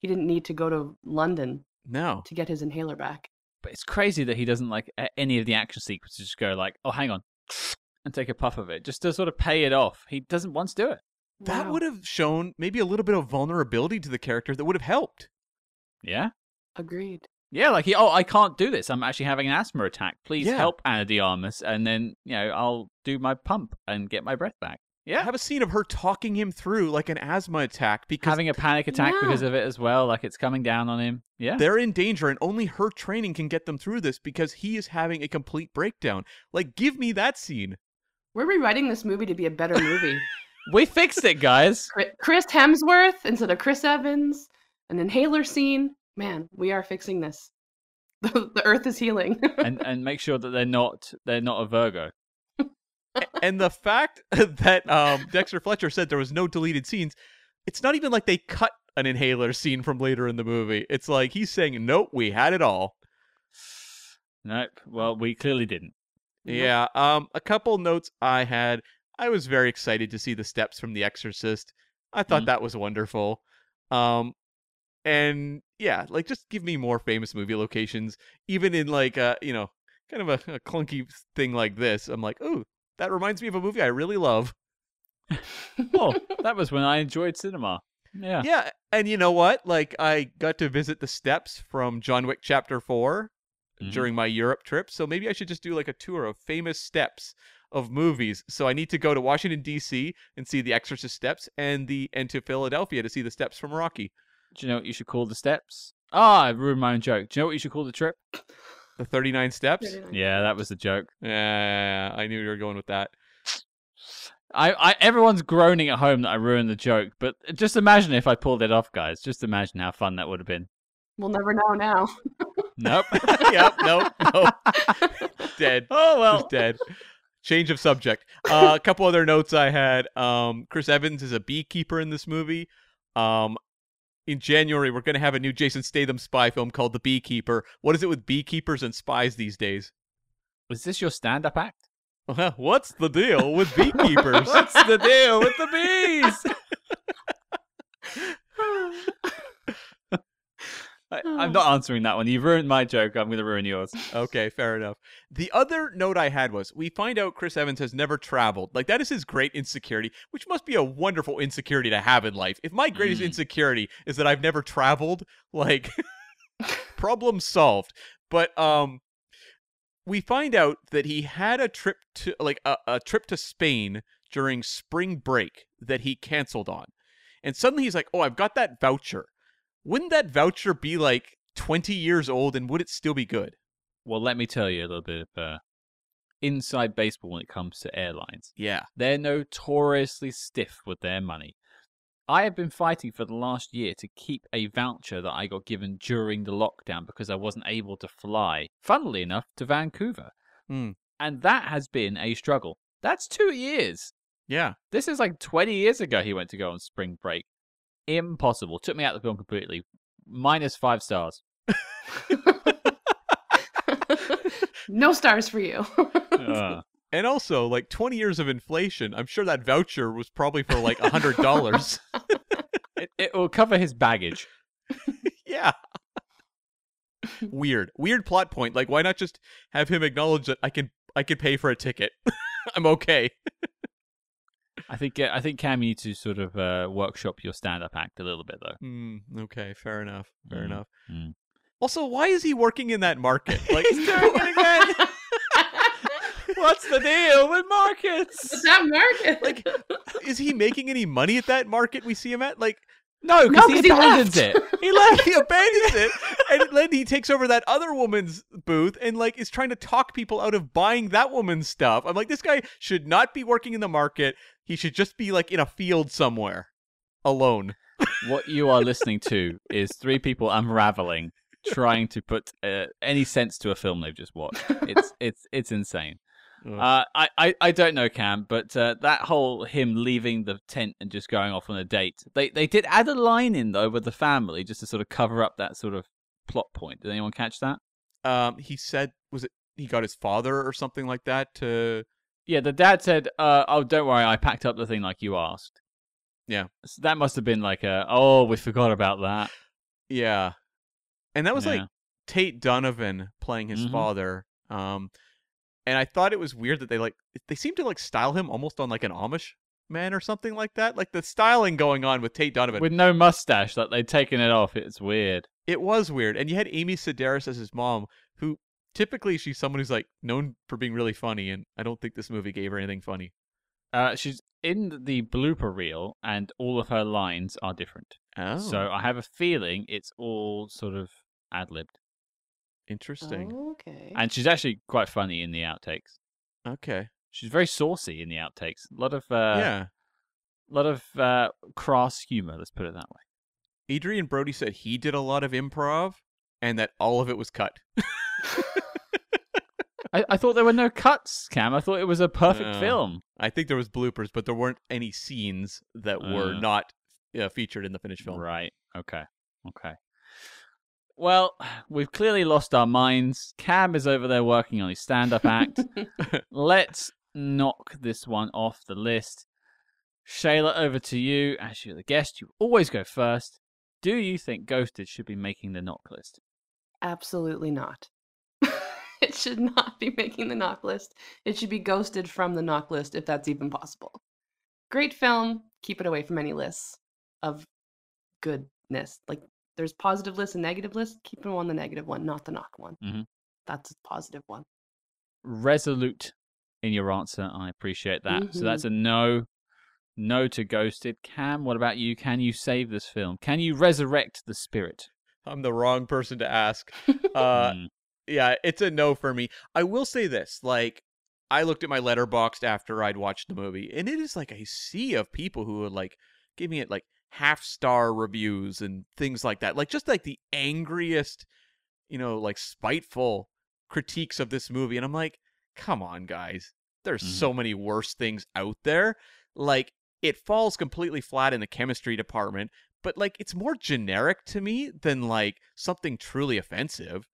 He didn't need to go to London No. to get his inhaler back. But it's crazy that he doesn't like any of the action sequences. Just go like, oh, hang on, and take a puff of it, just to sort of pay it off. He doesn't once do it. That would have shown maybe a little bit of vulnerability to the character that would have helped. Yeah, agreed. Yeah. Like he, oh, I can't do this. I'm actually having an asthma attack. Please Yeah. help Ana de Armas, and then you know I'll do my pump and get my breath back. Yeah, Have a scene of her talking him through like an asthma attack because having a panic attack Yeah. because of it as well. Like it's coming down on him. Yeah, they're in danger and only her training can get them through this because he is having a complete breakdown. Like, give me that scene. We're rewriting this movie to be a better movie. we fixed it, guys. Chris Hemsworth instead of Chris Evans, an inhaler scene. Man, we are fixing this. The, the earth is healing. and and make sure that they're not they're not a Virgo. and the fact that um, Dexter Fletcher said there was no deleted scenes, it's not even like they cut an inhaler scene from later in the movie. It's like he's saying, nope, we had it all. Nope. Well, we clearly didn't. Yeah. Um. A couple notes I had. I was very excited to see the steps from The Exorcist. I thought Mhm. that was wonderful. Um. And yeah, like just give me more famous movie locations, even in like a you know kind of a, a clunky thing like this. I'm like, oh, that reminds me of a movie I really love. Oh, that was when I enjoyed cinema. Yeah. Yeah, and you know what? Like I got to visit the steps from John Wick Chapter 4 Mhm. during my Europe trip, so maybe I should just do like a tour of famous steps of movies. So I need to go to Washington D.C. and see the Exorcist steps, and the and to Philadelphia to see the steps from Rocky. Do you know what you should call the steps? Ah, I ruined my own joke. Do you know what you should call the trip? The 39 steps. 39. Yeah, that was the joke. Yeah, I knew you were going with that. I, I everyone's groaning at home that I ruined the joke, but just imagine if I pulled it off, guys. Just imagine how fun that would have been. We'll never know now. Nope. yep, nope, nope. Dead. oh well. Just dead. Change of subject. Uh, a couple other notes I had. Um, Chris Evans is a beekeeper in this movie. Um, in January, we're going to have a new Jason Statham spy film called The Beekeeper. What is it with beekeepers and spies these days? Was this your stand-up act? Well, What's the deal with beekeepers? What's the deal with the bees? I, I'm not answering that one. You've ruined my joke. I'm going to ruin yours. okay, fair enough. The other note I had was we find out Chris Evans has never traveled. Like that is his great insecurity, which must be a wonderful insecurity to have in life. If my greatest Mm. insecurity is that I've never traveled, like problem solved. But um we find out that he had a trip to like a, a trip to Spain during spring break that he canceled on. And suddenly he's like, "Oh, I've got that voucher." Wouldn't that voucher be like 20 years old and would it still be good? Well, let me tell you a little bit of uh, inside baseball when it comes to airlines. Yeah. They're notoriously stiff with their money. I have been fighting for the last year to keep a voucher that I got given during the lockdown because I wasn't able to fly, funnily enough, to Vancouver. Hmm. And that has been a struggle. That's two years. Yeah. This is like 20 years ago he went to go on spring break. Impossible. Took me out of the film completely. Minus five stars. no stars for you. Uh, And also, like 20 years of inflation, I'm sure that voucher was probably for like $100. it, it will cover his baggage. yeah. Weird. Weird plot point. Like why not just have him acknowledge that I can I can pay for a ticket. I'm okay. I think uh, I think Cam, you need to sort of uh, workshop your stand-up act a little bit, though. Hmm, okay, fair enough. Fair Mm, enough. mm. Also, why is he working in that market? Like He's doing it again. What's the deal with markets? What's that market? Like, is he making any money at that market we see him at? Like No, No, he he abandons left. it. he left, he abandons it, and then he takes over that other woman's booth and like is trying to talk people out of buying that woman's stuff. I'm like, this guy should not be working in the market. He should just be like in a field somewhere, alone. What you are listening to is three people unraveling, trying to put uh, any sense to a film they've just watched. It's it's it's insane. Uh, I, I, I don't know Cam, but uh, that whole him leaving the tent and just going off on a date, they they did add a line in though with the family just to sort of cover up that sort of plot point. Did anyone catch that? Um, he said, was it he got his father or something like that to? Yeah, the dad said, uh, "Oh, don't worry, I packed up the thing like you asked." Yeah. so that must have been like a, "Oh, we forgot about that." Yeah, and that was like Tate Donovan playing his Mhm. father. Um, and I thought it was weird that they like they seemed to like style him almost on like an Amish man or something like that. Like the styling going on with Tate Donovan. with no mustache, like they'd taken it off. It's weird. It was weird. And you had Amy Sedaris as his mom, typically she's someone who's like known for being really funny, and I don't think this movie gave her anything funny. Uh, she's in the blooper reel, and all of her lines are different. Oh, So I have a feeling it's all sort of ad libbed, interesting. okay. and she's actually quite funny in the outtakes. Okay. She's very saucy in the outtakes. A lot of uh, yeah. lot of uh, crass humor. Let's put it that way. Adrien Brody said he did a lot of improv and that all of it was cut. I, I thought there were no cuts, Cam. I thought it was a perfect No. film. I think there was bloopers, but there weren't any scenes that were Uh. not uh, featured in the finished film. Right. Okay. Okay. Well, we've clearly lost our minds. Cam is over there working on his stand-up act. Let's knock this one off the list. Shayla, over to you. As you're the guest, you always go first. Do you think Ghosted should be making the NOC list? Absolutely not. it should not be making the NOC list. It should be ghosted from the NOC list if that's even possible. Great film. Keep it away from any lists of goodness. Like there's positive lists and negative lists. Keep them on the negative one, not the knock one. Mhm. That's a positive one. Resolute in your answer. I appreciate that. So that's a no. No to Ghosted. Cam, what about you? Can you save this film? Can you resurrect the spirit? I'm the wrong person to ask. Uh, Mm. Yeah, it's a no for me. I will say this, like I looked at my letterboxd after I'd watched the movie, and it is like a sea of people who would like give me it like half star reviews and things like that. Like just like the angriest, you know, like spiteful critiques of this movie. And I'm like, come on, guys. There's Mhm. so many worse things out there. Like it falls completely flat in the chemistry department, but like it's more generic to me than like something truly offensive.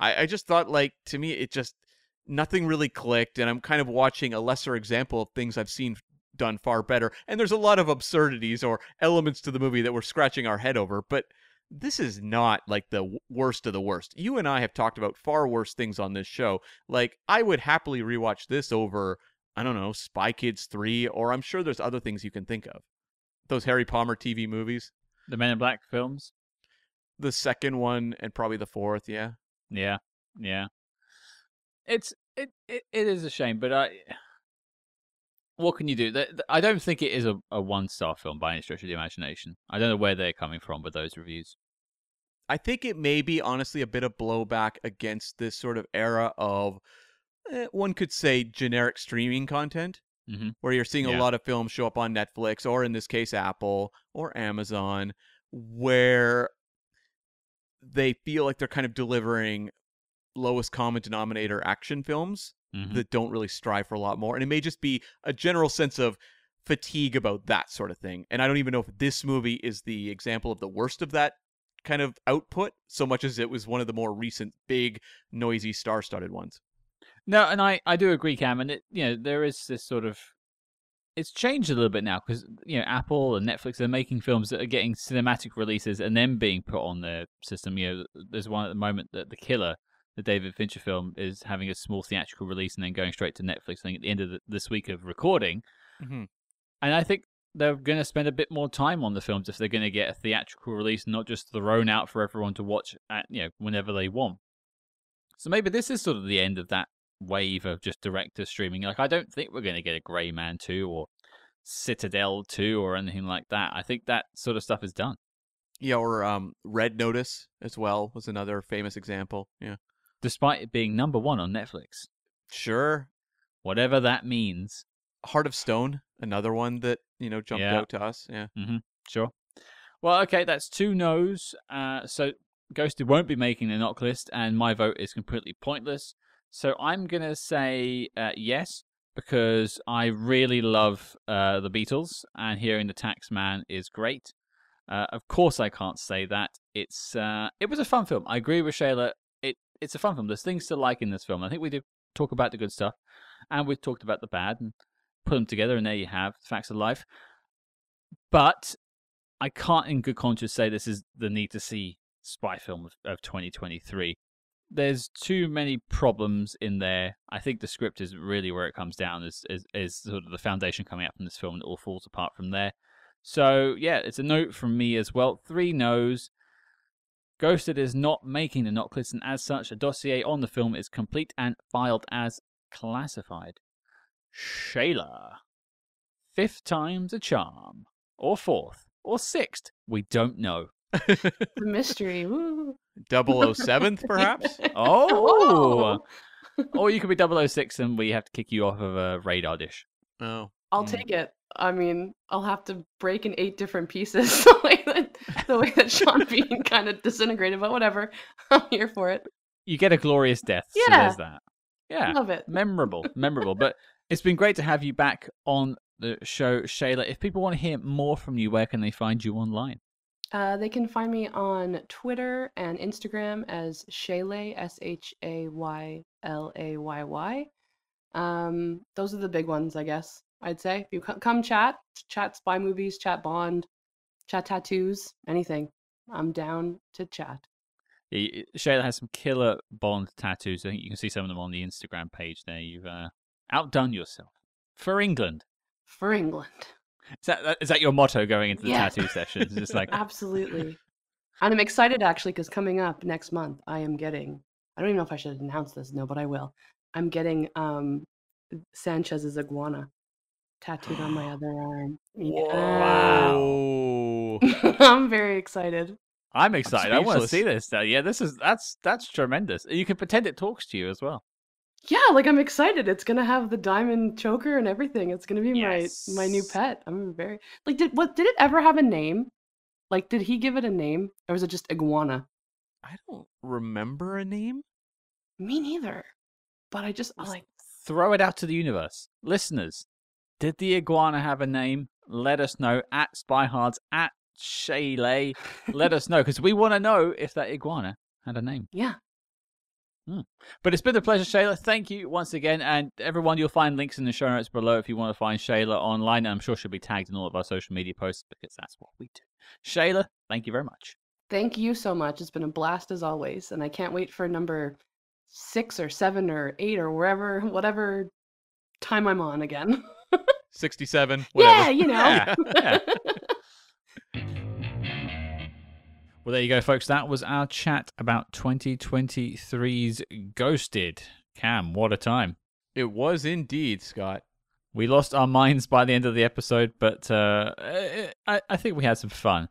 I, I just thought like to me it just nothing really clicked and I'm kind of watching a lesser example of things I've seen done far better. And there's a lot of absurdities or elements to the movie that we're scratching our head over, but this is not like the worst of the worst. You and I have talked about far worse things on this show. Like I would happily rewatch this over I don't know, Spy Kids 3 or I'm sure there's other things you can think of. Those Harry Palmer TV movies. The Men in Black films? The second one and probably the fourth, yeah. Yeah, yeah. It's it, it it is a shame, but I what can you do? I don't think it is a, a one star film by any stretch of the imagination. I don't know where they're coming from with those reviews. I think it may be honestly a bit of blowback against this sort of era of, eh, one could say, generic streaming content, Mhm. where you're seeing Yeah. a lot of films show up on Netflix or in this case Apple or Amazon, where they feel like they're kind of delivering lowest common denominator action films Mhm. that don't really strive for a lot more. And it may just be a general sense of fatigue about that sort of thing. And I don't even know if this movie is the example of the worst of that kind of output, so much as it was one of the more recent, big, noisy, star studded ones. No, and I, I do agree, Cam. And it, you know, there is this sort of, it's changed a little bit now because you know Apple and Netflix are making films that are getting cinematic releases and then being put on their system. You know, there's one at the moment that The Killer, the David Fincher film, is having a small theatrical release and then going straight to Netflix. I think at the end of the, this week of recording, Mm-hmm. and I think they're going to spend a bit more time on the films if they're going to get a theatrical release, not just thrown out for everyone to watch at you know whenever they want. So maybe this is sort of the end of that wave of just direct to streaming. Like I don't think we're going to get a Grey Man two or Citadel two or anything like that. I think that sort of stuff is done. Yeah, or um, Red Notice as well was another famous example. Yeah. Despite it being number one on Netflix, Sure. whatever that means. Heart of Stone, another one that, you know, jumped Yeah. out to us. Yeah. Sure. Well, okay, that's two no's. Uh, so Ghosted won't be making the NOC list, and my vote is completely pointless. So I'm gonna say uh, yes because I really love uh, the Beatles, and hearing the Taxman is great. Uh, of course, I can't say that. It's uh, it was a fun film. I agree with Shayla. It it's a fun film. There's things to like in this film. I think we did talk about the good stuff, and we talked about the bad, and put them together, and there you have the facts of life. But I can't, in good conscience, say this is the need to see spy film of, of 2023. There's too many problems in there. I think the script is really where it comes down. Is is, is sort of the foundation coming up from this film, and it all falls apart from there. So yeah, it's a note from me as well. Three no's. Ghosted is not making the NOC list, and as such, a dossier on the film is complete and filed as classified. Shayla. Fifth time's a charm. Or fourth. Or sixth. We don't know. The mystery. Woo. 007th, perhaps? Oh! or you could be 006 and we have to kick you off of a radar dish. Oh. I'll Mm. take it. I mean, I'll have to break in eight different pieces the way that the way that Sean Bean kind of disintegrated, but whatever. I'm here for it. You get a glorious death. So Yeah. there's that. Yeah. Love it. memorable, memorable. But it's been great to have you back on the show, Shayla. If people want to hear more from you, where can they find you online? Uh, they can find me on Twitter and Instagram as Shaylay, S H A Y L A Y Y. Um, those are the big ones, I guess. I'd say. If you come chat, chat spy movies, chat Bond, chat tattoos, anything. I'm down to chat. Yeah, Shayla has some killer Bond tattoos. I think you can see some of them on the Instagram page there. You've uh, outdone yourself for England. For England. Is that is that your motto going into the Yeah. tattoo session? It's just like Absolutely. and I'm excited actually because coming up next month, I am getting, I don't even know if I should announce this, no, but I will. I'm getting um Sanchez's iguana tattooed on my other arm. Yeah. Whoa. I'm very excited. I'm excited. I want to see this. Uh, yeah, this is that's that's tremendous. You can pretend it talks to you as well. Yeah, like I'm excited. It's gonna have the diamond choker and everything. It's gonna be my my new pet. I'm very like did what did it ever have a name? Like did he give it a name? Or was it just iguana? I don't remember a name. Me neither. But I just Let's like Throw it out to the universe, listeners. Did the iguana have a name? Let us know at Spyhards at Shaylay. Let us know because we want to know if that iguana had a name. yeah. Hmm. But it's been a pleasure, Shayla. Thank you once again. And everyone, you'll find links in the show notes below if you want to find Shayla online. I'm sure she'll be tagged in all of our social media posts because that's what we do. Shayla, thank you very much. Thank you so much. It's been a blast as always, and I can't wait for number six or seven or eight or wherever, whatever time I'm on again. 67, whatever. yeah, you know. Yeah, yeah. Well, there you go, folks. That was our chat about 2023's Ghosted. Cam, what a time. It was indeed, Scott. We lost our minds by the end of the episode, but uh, I, I think we had some fun.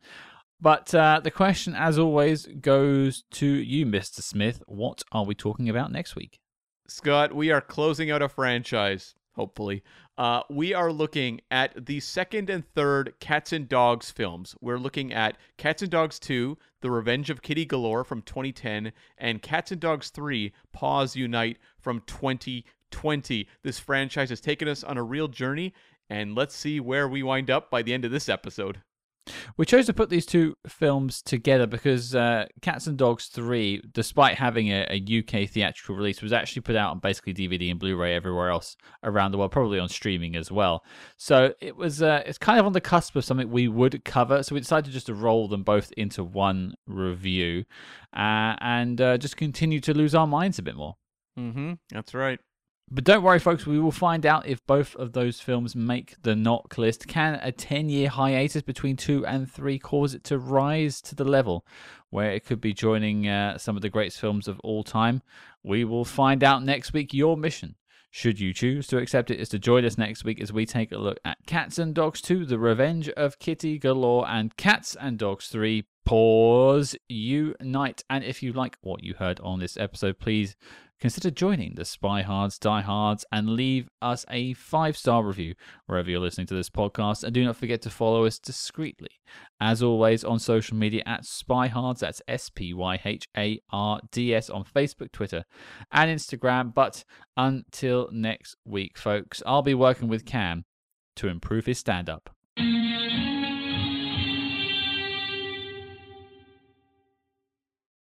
But uh, the question, as always, goes to you, Mr. Smith. What are we talking about next week? Scott, we are closing out a franchise, hopefully. Uh, we are looking at the second and third Cats and Dogs films. We're looking at Cats and Dogs 2, The Revenge of Kitty Galore from 2010, and Cats and Dogs 3, Paws Unite from 2020. This franchise has taken us on a real journey, and let's see where we wind up by the end of this episode. We chose to put these two films together because uh, Cats and Dogs 3, despite having a, a, UK theatrical release, was actually put out on basically DVD and Blu ray everywhere else around the world, probably on streaming as well. So it was uh, it's kind of on the cusp of something we would cover. So we decided just to roll them both into one review uh, and uh, just continue to lose our minds a bit more. Mm-hmm. That's right. But don't worry, folks, we will find out if both of those films make the NOC list. Can a 10 year hiatus between two and three cause it to rise to the level where it could be joining uh, some of the greatest films of all time? We will find out next week. Your mission, should you choose to accept it, is to join us next week as we take a look at Cats and Dogs 2, The Revenge of Kitty Galore, and Cats and Dogs 3, Paws Unite. And if you like what you heard on this episode, please consider joining the Spy Hards, Die Hards, and leave us a five star review wherever you're listening to this podcast. And do not forget to follow us discreetly, as always, on social media at Spy Hards. That's S P Y H A R D S on Facebook, Twitter, and Instagram. But until next week, folks, I'll be working with Cam to improve his stand up.